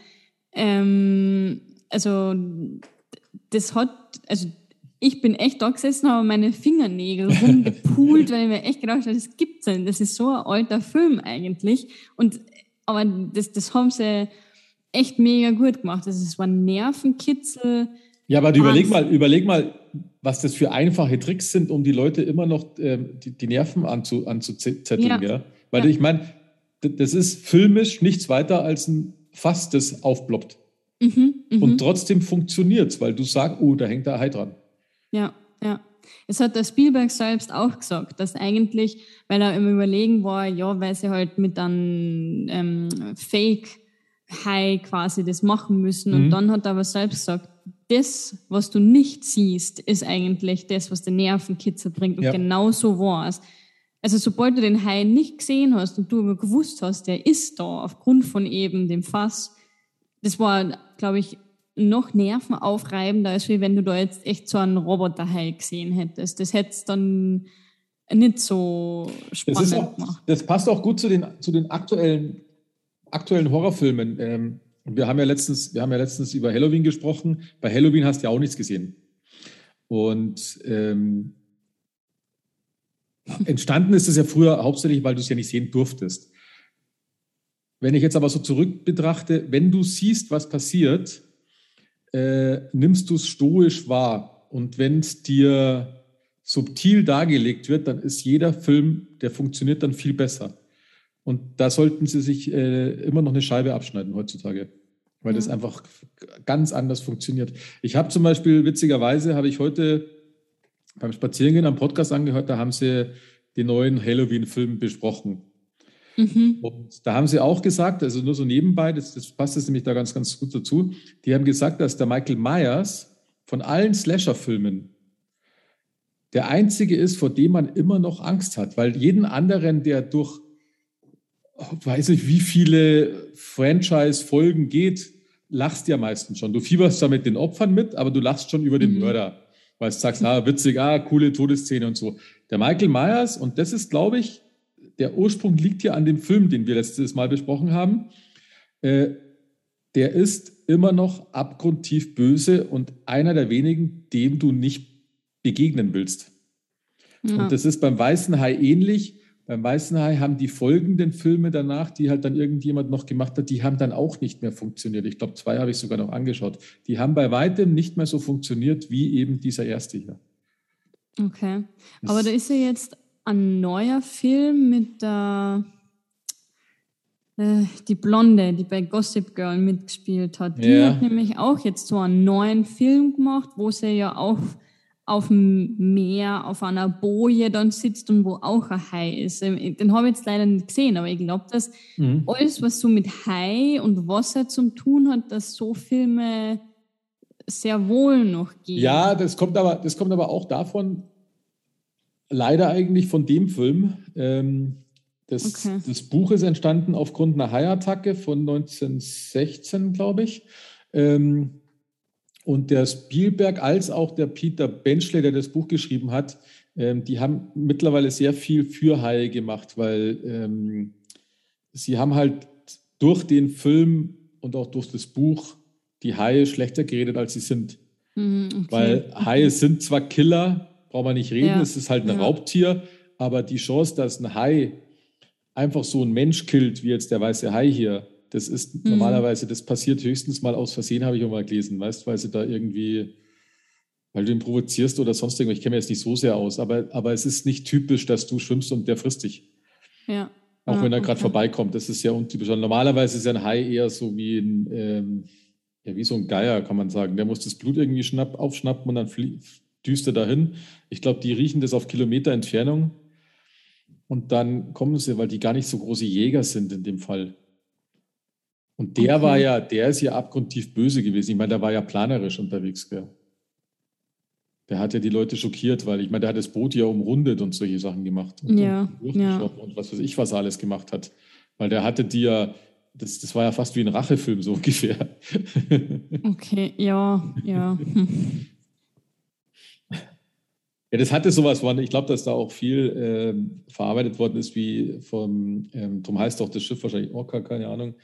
Ähm, also das hat, also ich bin echt da gesessen, habe meine Fingernägel [LAUGHS] rumgepult, weil ich mir echt gedacht habe, das gibt's nicht. Das ist so ein alter Film eigentlich. Und, aber das, das haben sie echt mega gut gemacht. Das war ein Nervenkitzel. Ja, aber überleg mal, überleg mal, was das für einfache Tricks sind, um die Leute immer noch äh, die, die, Nerven anzu, anzuzetteln. Ja. ja? Weil ja. ich meine, das ist filmisch nichts weiter als ein Fass, das aufploppt. Mhm, mhm. Und trotzdem funktioniert es, weil du sagst, oh, da hängt der Hai dran. Ja, ja. Es hat der Spielberg selbst auch gesagt, dass eigentlich, weil er im Überlegen war, ja, weil sie halt mit einem ähm, Fake High quasi das machen müssen. Mhm. Und dann hat er aber selbst gesagt, das, was du nicht siehst, ist eigentlich das, was den Nervenkitzel bringt. Und ja. genau so war es. Also sobald du den Hai nicht gesehen hast und du aber gewusst hast, der ist da aufgrund von eben dem Fass, das war, glaube ich, noch nervenaufreibender, als wenn du da jetzt echt so einen Roboterhai gesehen hättest. Das hätte es dann nicht so spannend das auch, gemacht. Das passt auch gut zu den, zu den aktuellen, aktuellen Horrorfilmen. Ähm, wir haben ja letztens, wir haben ja letztens über Halloween gesprochen. Bei Halloween hast du ja auch nichts gesehen. Und ähm, entstanden ist es ja früher hauptsächlich, weil du es ja nicht sehen durftest. Wenn ich jetzt aber so zurück betrachte, wenn du siehst, was passiert, äh, nimmst du es stoisch wahr. Und wenn es dir subtil dargelegt wird, dann ist jeder Film, der funktioniert dann viel besser. Und da sollten sie sich äh, immer noch eine Scheibe abschneiden heutzutage, weil mhm. das einfach ganz anders funktioniert. Ich habe zum Beispiel, witzigerweise, habe ich heute beim Spazierengehen am Podcast angehört, da haben sie den neuen Halloween-Film besprochen. Mhm. Und da haben sie auch gesagt, also nur so nebenbei, das, das passt jetzt nämlich da ganz, ganz gut dazu, die haben gesagt, dass der Michael Myers von allen Slasher-Filmen der einzige ist, vor dem man immer noch Angst hat, weil jeden anderen, der durch, weiß ich, wie viele Franchise-Folgen geht, lachst ja meistens schon. Du fieberst da mit den Opfern mit, aber du lachst schon über den mhm. Mörder, weil du sagst, ah, witzig, ah, coole Todesszene und so. Der Michael Myers, und das ist, glaube ich, der Ursprung liegt ja an dem Film, den wir letztes Mal besprochen haben. Äh, der ist immer noch abgrundtief böse und einer der wenigen, dem du nicht begegnen willst. Ja. Und das ist beim Weißen Hai ähnlich. Beim Weißen Hai haben die folgenden Filme danach, die halt dann irgendjemand noch gemacht hat, die haben dann auch nicht mehr funktioniert. Ich glaube, zwei habe ich sogar noch angeschaut. Die haben bei weitem nicht mehr so funktioniert wie eben dieser erste hier. Okay. Aber da ist ja jetzt ein neuer Film mit der äh, die Blonde, die bei Gossip Girl mitgespielt hat. Die ja. hat nämlich auch jetzt so einen neuen Film gemacht, wo sie ja auch auf dem Meer, auf einer Boje dann sitzt und wo auch ein Hai ist. Ähm, den habe ich jetzt leider nicht gesehen, aber ich glaube, dass mhm. alles, was so mit Hai und Wasser zu tun hat, dass so Filme sehr wohl noch gehen. Ja, das kommt aber, das kommt aber auch davon, leider eigentlich von dem Film. Ähm, das, okay. das Buch ist entstanden aufgrund einer Haiattacke von 1916, glaube ich. Ähm, und der Spielberg als auch der Peter Benchley, der das Buch geschrieben hat, ähm, die haben mittlerweile sehr viel für Haie gemacht, weil ähm, sie haben halt durch den Film und auch durch das Buch die Haie schlechter geredet, als sie sind. Mhm, okay. Weil Haie sind zwar Killer, braucht man nicht reden, ja. es ist halt ein ja. Raubtier, aber die Chance, dass ein Hai einfach so ein Mensch killt, wie jetzt der weiße Hai hier, das ist mhm. normalerweise, das passiert höchstens mal aus Versehen, habe ich auch mal gelesen, weißt, weil sie da irgendwie, weil du ihn provozierst oder sonst irgendwas. Ich kenne mir jetzt nicht so sehr aus, aber, aber es ist nicht typisch, dass du schwimmst und der frisst dich. Ja. Auch ja, wenn er gerade okay. vorbeikommt. Das ist ja untypisch. Normalerweise ist ja ein Hai eher so wie ein, ähm, ja, wie so ein Geier, kann man sagen. Der muss das Blut irgendwie schnapp, aufschnappen und dann düst er dahin. Ich glaube, die riechen das auf Kilometer Entfernung und dann kommen sie, weil die gar nicht so große Jäger sind in dem Fall. Und der okay. war ja, der ist ja abgrundtief böse gewesen. Ich meine, der war ja planerisch unterwegs, gell? Der hat ja die Leute schockiert, weil ich meine, der hat das Boot ja umrundet und solche Sachen gemacht. Und, ja, und, ja. und was weiß ich, was er alles gemacht hat. Weil der hatte die ja, das, das war ja fast wie ein Rachefilm, so [LAUGHS] ungefähr. Okay, ja, ja. [LAUGHS] Ja, das hatte sowas von, ich glaube, dass da auch viel ähm, verarbeitet worden ist, wie vom, ähm, darum heißt auch das Schiff wahrscheinlich Orca, keine Ahnung.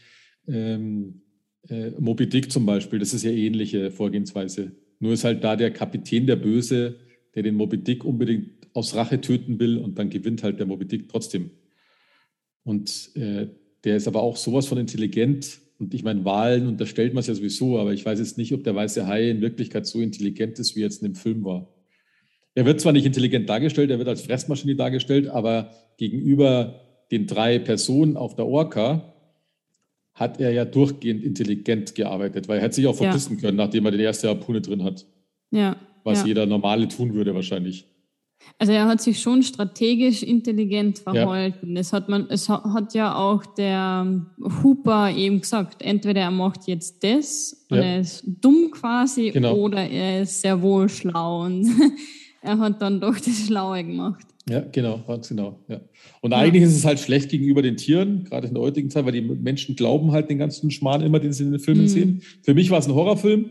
Ähm, äh, Moby Dick zum Beispiel, das ist ja ähnliche Vorgehensweise. Nur ist halt da der Kapitän der Böse, der den Moby Dick unbedingt aus Rache töten will und dann gewinnt halt der Moby Dick trotzdem. Und äh, der ist aber auch sowas von intelligent. Und ich meine, Wahlen unterstellt man es ja sowieso, aber ich weiß jetzt nicht, ob der weiße Hai in Wirklichkeit so intelligent ist, wie jetzt in dem Film war. Er wird zwar nicht intelligent dargestellt, er wird als Fressmaschine dargestellt, aber gegenüber den drei Personen auf der Orca hat er ja durchgehend intelligent gearbeitet, weil er hätte sich auch verpissen ja. können, nachdem er die erste Harpune drin hat. Ja. Was ja. jeder Normale tun würde wahrscheinlich. Also er hat sich schon strategisch intelligent verhalten. Ja. Es, hat man, es hat ja auch der Hooper eben gesagt, entweder er macht jetzt das und er ist dumm quasi genau. oder er ist sehr wohl schlau. Und [LAUGHS] er hat dann doch das Schlaue gemacht. Ja, genau, ganz genau. Ja. Und ja. eigentlich ist es halt schlecht gegenüber den Tieren, gerade in der heutigen Zeit, weil die Menschen glauben halt den ganzen Schmarrn immer, den sie in den Filmen mhm. sehen. Für mich war es ein Horrorfilm.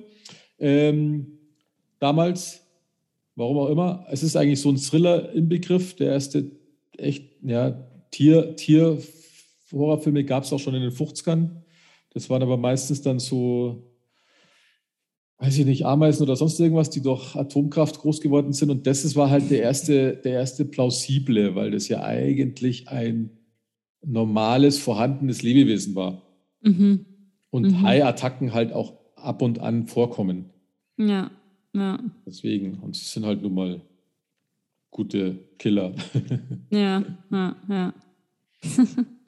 Ähm, damals, warum auch immer. Es ist eigentlich so ein Thriller im Begriff. Der erste echt, ja, Tier, Tier, Horrorfilme gab es auch schon in den 50ern. Das waren aber meistens dann so weiß ich nicht, Ameisen oder sonst irgendwas, die durch Atomkraft groß geworden sind. Und das war halt der erste, der erste plausible, weil das ja eigentlich ein normales, vorhandenes Lebewesen war. Mhm. Und mhm. Hai-Attacken halt auch ab und an vorkommen. Ja, ja. Deswegen, und sie sind halt nun mal gute Killer. [LAUGHS] ja, ja, ja. [LAUGHS]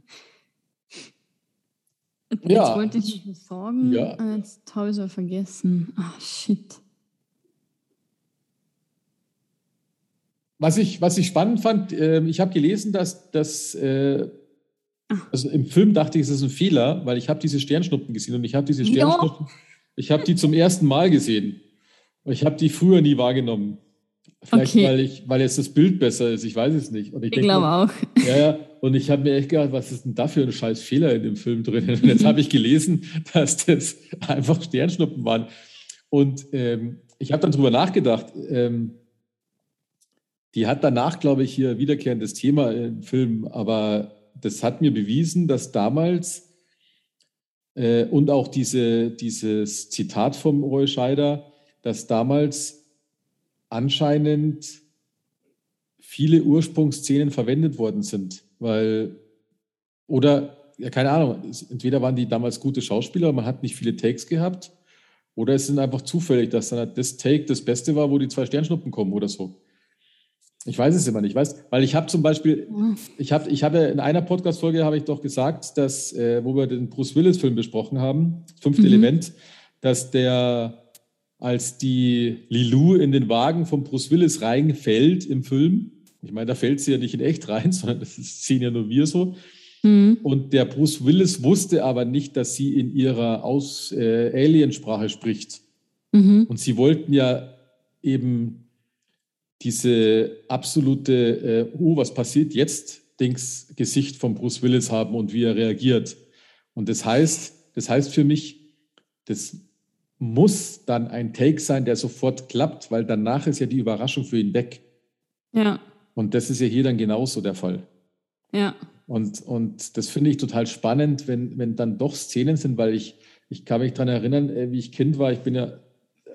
Jetzt ja. wollte ich mich sorgen, ja. jetzt habe ich es vergessen. Ah, shit. Was ich, was ich spannend fand, äh, ich habe gelesen, dass das, äh, ah. also im Film dachte ich, es ist ein Fehler, weil ich habe diese Sternschnuppen gesehen und ich habe diese Sternschnuppen, ja. ich habe die zum ersten Mal gesehen. Ich habe die früher nie wahrgenommen. Vielleicht, okay. weil, ich, weil jetzt das Bild besser ist, ich weiß es nicht. Und ich, ich glaube auch. Ja, ja. Und ich habe mir echt gedacht, was ist denn da für ein scheiß Fehler in dem Film drin? Und [LAUGHS] jetzt habe ich gelesen, dass das einfach Sternschnuppen waren. Und ähm, ich habe dann drüber nachgedacht. Ähm, die hat danach, glaube ich, hier wiederkehrendes Thema im Film, aber das hat mir bewiesen, dass damals äh, und auch diese, dieses Zitat vom Roy Scheider, dass damals anscheinend viele Ursprungsszenen verwendet worden sind weil, oder, ja, keine Ahnung, entweder waren die damals gute Schauspieler, man hat nicht viele Takes gehabt, oder es sind einfach zufällig, dass dann halt das Take das Beste war, wo die zwei Sternschnuppen kommen oder so. Ich weiß es immer nicht, weißt, weil ich habe zum Beispiel, ich habe, ich habe in einer Podcast-Folge habe ich doch gesagt, dass, äh, wo wir den Bruce Willis-Film besprochen haben, Fünfte mhm. Element, dass der, als die Lilou in den Wagen von Bruce Willis reinfällt im Film, ich meine, da fällt sie ja nicht in echt rein, [LAUGHS] sondern das sehen ja nur wir so. Mhm. Und der Bruce Willis wusste aber nicht, dass sie in ihrer Aus äh, Aliensprache spricht. Mhm. Und sie wollten ja eben diese absolute, äh, oh, was passiert jetzt, Dings, Gesicht von Bruce Willis haben und wie er reagiert. Und das heißt, das heißt für mich, das muss dann ein Take sein, der sofort klappt, weil danach ist ja die Überraschung für ihn weg. Ja. Und das ist ja hier dann genauso der Fall. Ja. Und, und das finde ich total spannend, wenn, wenn dann doch Szenen sind, weil ich, ich kann mich daran erinnern, äh, wie ich Kind war, ich bin ja,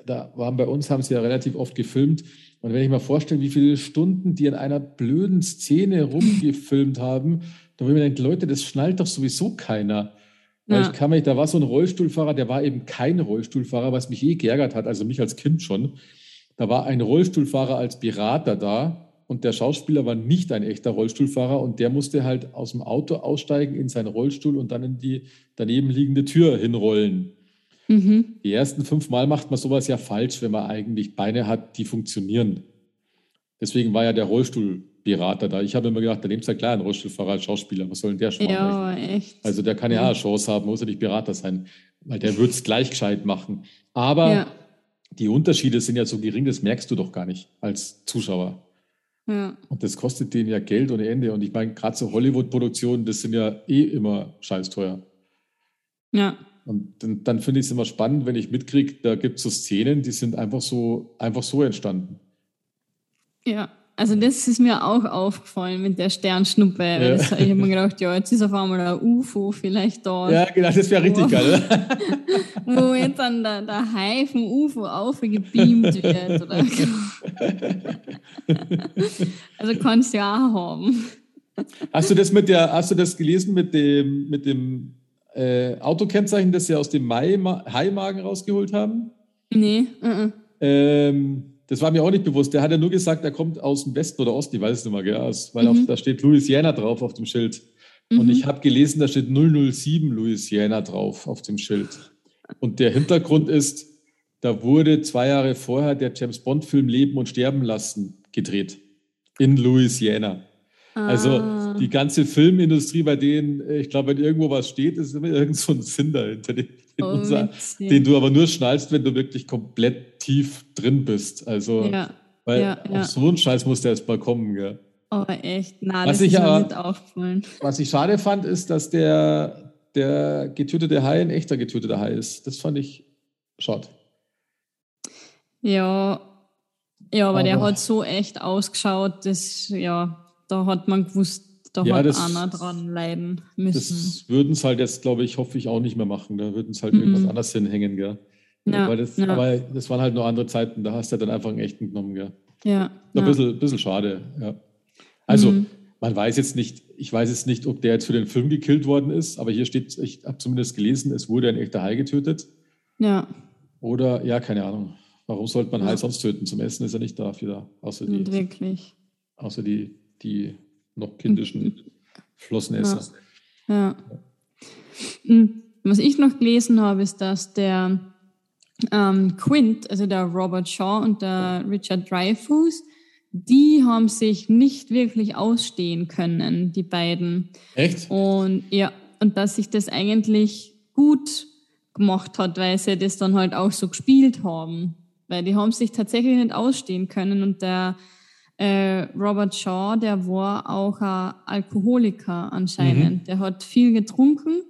da waren bei uns, haben sie ja relativ oft gefilmt und wenn ich mir vorstelle, wie viele Stunden die in einer blöden Szene rumgefilmt haben, dann würde ich mir denken, Leute, das schnallt doch sowieso keiner. Weil ja. ich kann mich, da war so ein Rollstuhlfahrer, der war eben kein Rollstuhlfahrer, was mich eh geärgert hat, also mich als Kind schon. Da war ein Rollstuhlfahrer als Berater da und der Schauspieler war nicht ein echter Rollstuhlfahrer und der musste halt aus dem Auto aussteigen in seinen Rollstuhl und dann in die daneben liegende Tür hinrollen. Mhm. Die ersten fünf Mal macht man sowas ja falsch, wenn man eigentlich Beine hat, die funktionieren. Deswegen war ja der Rollstuhlberater da. Ich habe immer gedacht, da nimmt es ja klar einen Rollstuhlfahrer als Schauspieler. Was soll denn der schon Ja, echt. Also der kann ja, ja. eine Chance haben, muss ja nicht Berater sein, weil der wird es gleich gescheit machen. Aber ja. die Unterschiede sind ja so gering, das merkst du doch gar nicht als Zuschauer. Ja. Und das kostet denen ja Geld ohne Ende. Und ich meine, gerade so Hollywood-Produktionen, das sind ja eh immer scheiß teuer. Ja. Und dann, dann finde ich es immer spannend, wenn ich mitkriege, da gibt es so Szenen, die sind einfach so, einfach so entstanden. Ja, also das ist mir auch aufgefallen mit der Sternschnuppe. Ja. Das, ich habe mir gedacht, ja, jetzt ist auf einmal ein UFO vielleicht da. Ja, genau, das wäre richtig geil. [LAUGHS] wo jetzt dann der, der Hai vom UFO aufgebeamt wird. Oder? [LAUGHS] also kannst du ja auch haben. Hast du das mit der, hast du das gelesen mit dem, mit dem äh, Autokennzeichen, das sie aus dem Haimagen rausgeholt haben? Nee. Uh -uh. Ähm, das war mir auch nicht bewusst. Der hat ja nur gesagt, er kommt aus dem Westen oder Osten, ich weiß es nicht mehr, gell? weil mhm. auf, da steht Louisiana drauf auf dem Schild. Mhm. Und ich habe gelesen, da steht 007 Louisiana drauf auf dem Schild. Und der Hintergrund ist, da wurde zwei Jahre vorher der James Bond-Film Leben und Sterben lassen gedreht. In Louisiana. Also ah. die ganze Filmindustrie, bei denen, ich glaube, wenn irgendwo was steht, ist immer irgend so ein Sinn dahinter, den, oh, unser, den, du aber nur schnallst, wenn du wirklich komplett tief drin bist. Also, ja. weil ja, auf ja. so einen Scheiß muss der erst mal kommen, gell? Oh, echt? Na, was das ich ist aber, nicht aufgefallen. Was ich schade fand, ist, dass der, der getötete Hai ein echter getöteter Hai ist. Das fand ich schade. Ja, ja, aber, aber der hat so echt ausgeschaut, dass, ja, da hat man gewusst, da ja, hat das, einer dran leiden müssen. Das würden es halt jetzt, glaube ich, hoffe ich auch nicht mehr machen. Da würden es halt mhm. irgendwas anderes hinhängen, gell? Ja, das, ja. Aber das waren halt nur andere Zeiten, da hast du dann einfach einen echten genommen, gell? Ja. Ein bisschen, bisschen schade, ja. Also, mhm. man weiß jetzt nicht, ich weiß jetzt nicht, ob der jetzt für den Film gekillt worden ist, aber hier steht, ich habe zumindest gelesen, es wurde ein echter Hai getötet. Ja. Oder, ja, keine Ahnung. Warum sollte man ja. Hai sonst töten? Zum Essen ist er nicht dafür da. Außer die, Wirklich. Außer die die noch kindischen Flossenesser. Ja. ja. Hm, was ich noch gelesen habe, ist, dass der ähm, Quint, also der Robert Shaw und der Richard Dreyfuss, die haben sich nicht wirklich ausstehen können, die beiden. Echt? Und ja, und dass sich das eigentlich gut gemacht hat, weil sie das dann halt auch so gespielt haben. Weil die haben sich tatsächlich nicht ausstehen können und der äh, Robert Shaw, der war auch ein Alkoholiker anscheinend. Mhm. Der hat viel getrunken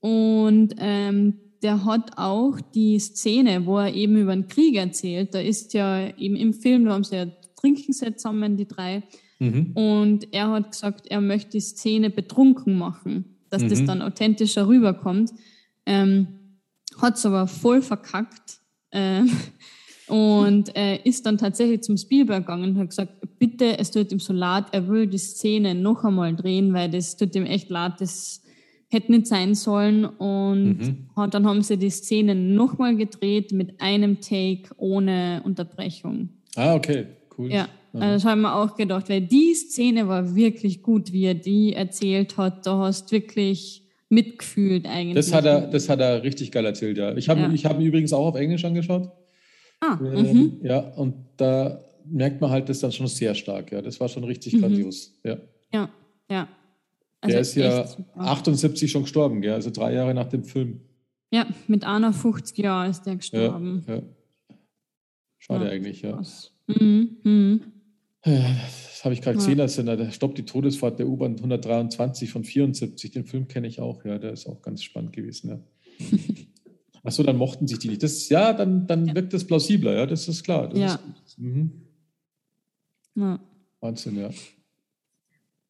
und ähm, der hat auch die Szene, wo er eben über den Krieg erzählt. Da ist ja eben im Film, da haben sie ja trinken sie zusammen, die drei. Mhm. Und er hat gesagt, er möchte die Szene betrunken machen, dass mhm. das dann authentischer rüberkommt. Ähm, hat es aber voll verkackt. Ähm, Und er ist dann tatsächlich zum Spielberg gegangen und hat gesagt, bitte, es tut ihm so leid, er will die Szene noch einmal drehen, weil das tut ihm echt leid, das hätte nicht sein sollen. Und mhm. dann haben sie die Szene nochmal gedreht mit einem Take ohne Unterbrechung. Ah, okay, cool. Ja, also das haben wir auch gedacht, weil die Szene war wirklich gut, wie er die erzählt hat. Da hast du wirklich mitgefühlt eigentlich. Das hat er, das hat er richtig geil erzählt, ja. Ich habe ja. hab ihn übrigens auch auf Englisch angeschaut. Ah, ähm, mhm. Ja, und da merkt man halt das dann schon sehr stark, ja. Das war schon richtig mhm. grandios, ja. Ja, ja. Also der ist ja 78 schon gestorben, gell? also drei Jahre nach dem Film. Ja, mit einer 50 Jahren ist der gestorben. Ja, ja. Schade ja, eigentlich, ja. Mhm, mhm. Das habe ich gerade gesehen, als da stoppt die Todesfahrt der U-Bahn 123 von 74. Den Film kenne ich auch, ja, der ist auch ganz spannend gewesen, ja. [LAUGHS] Achso, dann mochten sich die nicht. Das, ja, dann, dann ja. wirkt das plausibler, ja, das ist klar. Das ja. Ist, mhm. ja. Wahnsinn, ja.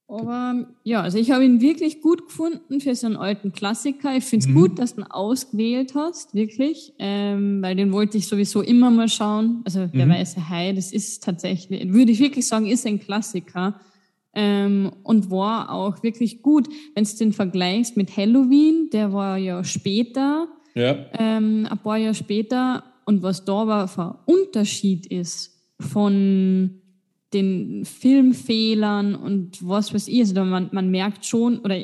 Aber ja, also ich habe ihn wirklich gut gefunden für so einen alten Klassiker. Ich finde es mhm. gut, dass du ihn ausgewählt hast, wirklich, ähm, weil den wollte ich sowieso immer mal schauen. Also der mhm. weiße Hai, das ist tatsächlich, würde ich wirklich sagen, ist ein Klassiker ähm, und war auch wirklich gut. Wenn du den vergleichst mit Halloween, der war ja später, ja. Ähm, ein paar Jahre später und was da war, für Unterschied ist von den Filmfehlern und was weiß ich. Also man, man merkt schon, oder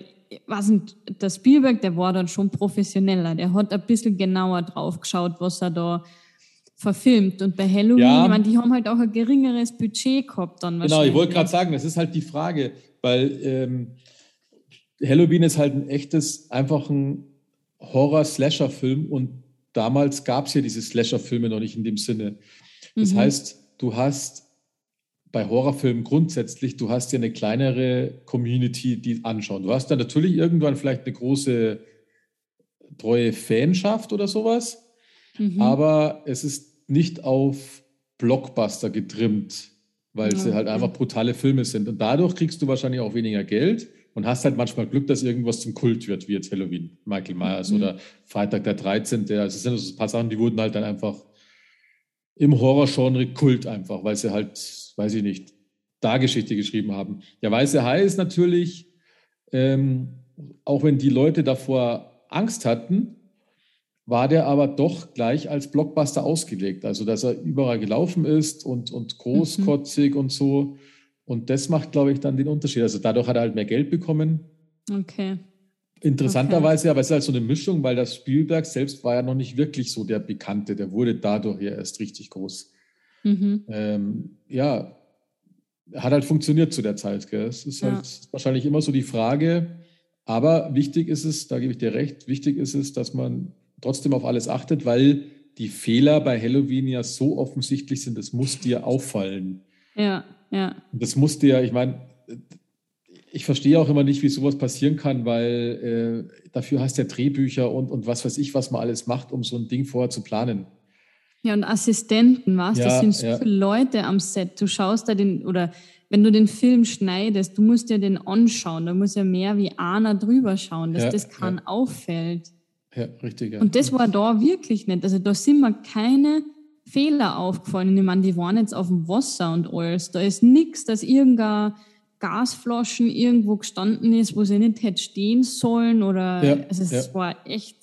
was nicht, der Spielberg, der war dann schon professioneller. Der hat ein bisschen genauer drauf geschaut, was er da verfilmt. Und bei Halloween, ja. ich meine, die haben halt auch ein geringeres Budget gehabt dann Genau, ich wollte gerade sagen, das ist halt die Frage, weil ähm, Halloween ist halt ein echtes, einfach ein Horror-Slasher-Film und damals gab es ja diese Slasher-Filme noch nicht in dem Sinne. Das mhm. heißt, du hast bei Horrorfilmen grundsätzlich, du hast ja eine kleinere Community, die anschauen. Du hast dann natürlich irgendwann vielleicht eine große treue Fanschaft oder sowas, mhm. aber es ist nicht auf Blockbuster getrimmt, weil okay. sie halt einfach brutale Filme sind. Und dadurch kriegst du wahrscheinlich auch weniger Geld und hast halt manchmal Glück, dass irgendwas zum Kult wird, wie jetzt Halloween, Michael Myers mhm. oder Freitag der 13. Also es sind so ein paar Sachen, die wurden halt dann einfach im Horrorgenre Kult einfach, weil sie halt weiß ich nicht, da Geschichte geschrieben haben. Der Weiße Hai ist natürlich, ähm, auch wenn die Leute davor Angst hatten, war der aber doch gleich als Blockbuster ausgelegt. Also, dass er überall gelaufen ist und, und großkotzig mhm. und so. Und das macht, glaube ich, dann den Unterschied. Also, dadurch hat er halt mehr Geld bekommen. Okay. Interessanterweise, okay. aber es ist halt so eine Mischung, weil das Spielberg selbst war ja noch nicht wirklich so der Bekannte. Der wurde dadurch ja erst richtig groß. Mhm. Ähm, ja, hat halt funktioniert zu der Zeit. Gell? Es ist halt ja. wahrscheinlich immer so die Frage, aber wichtig ist es, da gebe ich dir recht, wichtig ist es, dass man trotzdem auf alles achtet, weil die Fehler bei Halloween ja so offensichtlich sind, das muss dir auffallen. Ja, ja. Das muss dir, ich meine, ich verstehe auch immer nicht, wie sowas passieren kann, weil äh, dafür hast du ja Drehbücher und, und was weiß ich, was man alles macht, um so ein Ding vorher zu planen. Ja, und Assistenten, was? Ja, das sind so ja. viele Leute am Set. Du schaust da den, oder wenn du den Film schneidest, du musst dir den anschauen. Da muss ja mehr wie einer drüber schauen, dass ja, das ja. auffällt. Ja, richtig. Ja. Und das war da wirklich nicht. Also da sind mir keine Fehler aufgefallen. Ich meine, die waren jetzt auf dem Wasser und alles. Da ist nichts, dass irgendein Gasflaschen irgendwo gestanden ist, wo sie nicht hätte stehen sollen oder ja, also es ja. war echt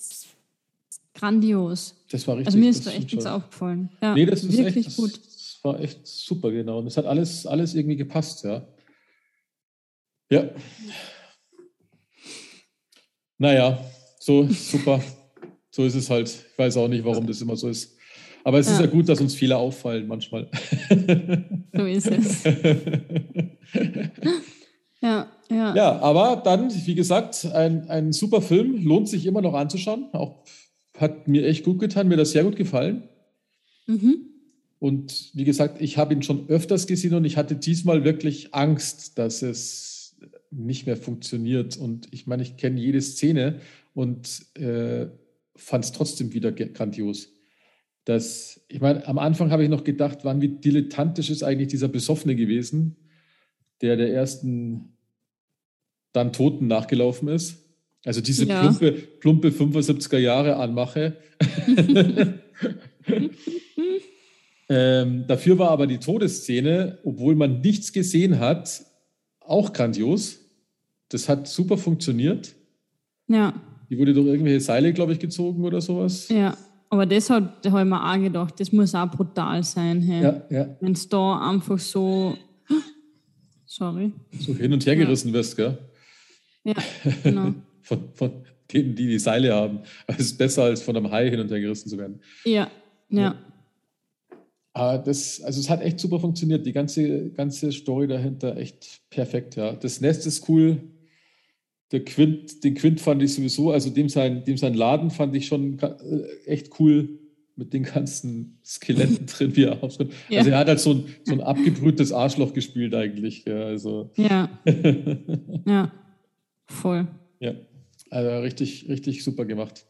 grandios. Das war richtig. Also mir ist da echt nichts aufgefallen. Ja, nee, das ist wirklich echt, gut. Das war echt super, genau. Und es hat alles, alles irgendwie gepasst, ja. Ja. Naja, so super. so ist es halt. Ich weiß auch nicht, warum das immer so ist. Aber es ja. ist ja gut, dass uns viele auffallen manchmal. [LAUGHS] So ist es. ja, ja. Ja, aber dann, wie gesagt, ein, ein super Film, lohnt sich immer noch anzuschauen, auch hat mir echt gut getan, mir das sehr gut gefallen. Mhm. Und wie gesagt, ich habe ihn schon öfters gesehen und ich hatte diesmal wirklich Angst, dass es nicht mehr funktioniert. Und ich meine, ich kenne jede Szene und äh, fand es trotzdem wieder grandios. Das, ich meine, am Anfang habe ich noch gedacht, wann wie dilettantisch ist eigentlich dieser Besoffene gewesen, der der ersten dann Toten nachgelaufen ist. Also diese ja. plumpe, plumpe 75er Jahre anmache. [LAUGHS] Ähm, dafür war aber die Todesszene, obwohl man nichts gesehen hat, auch grandios. Das hat super funktioniert. Ja. Die wurde durch irgendwelche Seile, glaube ich, gezogen oder sowas. Ja, aber das hat, da habe ich mir auch gedacht, das muss auch brutal sein. Hey. Ja, ja. Wenn es da einfach so. [GASPS] Sorry. So hin und her gerissen ja. wirst, gell? Ja, genau. [LAUGHS] von, von denen, die die Seile haben. Es ist besser, als von einem Hai hin und her gerissen zu werden. Ja, ja. ja. Aber das, also es hat echt super funktioniert. Die ganze, ganze Story dahinter echt perfekt, ja. Das Nest ist cool. Der Quint, den Quint fand ich sowieso, also dem sein, dem sein Laden fand ich schon äh, echt cool mit den ganzen Skeletten [LAUGHS] drin, wie er auftritt. Ja. Also er hat halt so ein, so ein abgebrühtes Arschloch gespielt eigentlich. Ja, also. ja. [LAUGHS] ja. Voll. Ja. Also richtig, richtig super gemacht.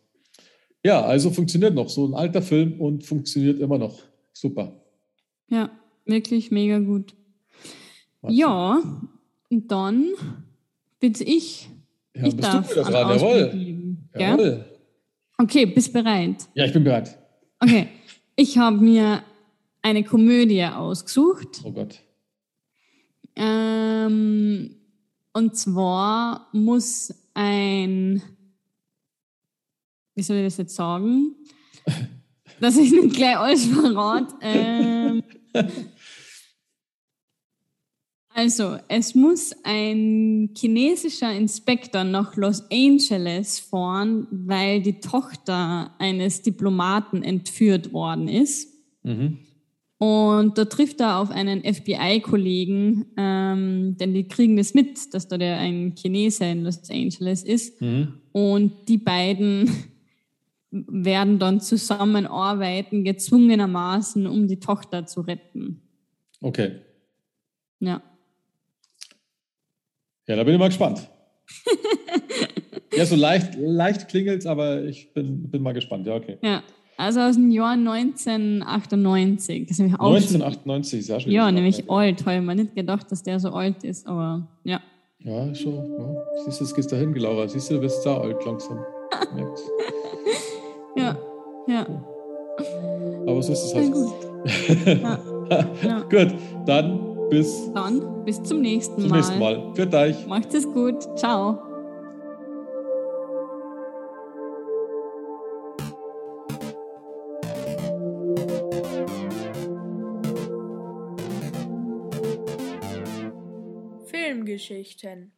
Ja, also funktioniert noch. So ein alter Film und funktioniert immer noch. Super. Ja, wirklich mega gut. Warte. Ja, und dann bin ich. Ja, ich bist darf du wieder dran, jawohl. jawohl. Okay, bist bereit? Ja, ich bin bereit. Okay, ich habe mir eine Komödie ausgesucht. Oh Gott. Ähm, und zwar muss ein, wie soll ich das jetzt sagen? [LAUGHS] dass ich nicht gleich alles verrate. Ähm, [LAUGHS] also, es muss ein chinesischer Inspektor nach Los Angeles fahren, weil die Tochter eines Diplomaten entführt worden ist. Mhm. Und da trifft er auf einen FBI-Kollegen, ähm, denn die kriegen das mit, dass da der ein Chinese in Los Angeles ist. Mhm. Und die beiden [LAUGHS] werden dann zusammenarbeiten, gezwungenermaßen, um die Tochter zu retten. Okay. Ja. Ja, da bin ich mal gespannt. [LAUGHS] ja, so leicht, leicht klingelt aber ich bin, bin mal gespannt. Ja, okay. Ja, also aus dem Jahr 1998. Das ist 1998, sehr schön. Ja, nämlich alt. Habe ich mir nicht gedacht, dass der so alt ist, aber ja. Ja, schon. Ja. Siehst du, es geht dahin, Laura. Siehst du, du bist da alt langsam. [LAUGHS] Ja, ja. Aber so ist es halt. Gut. [LAUGHS] ja. ja. gut, dann bis. Dann bis zum nächsten Mal. Zum nächsten Mal. Für euch. Macht es gut. Ciao. Filmgeschichten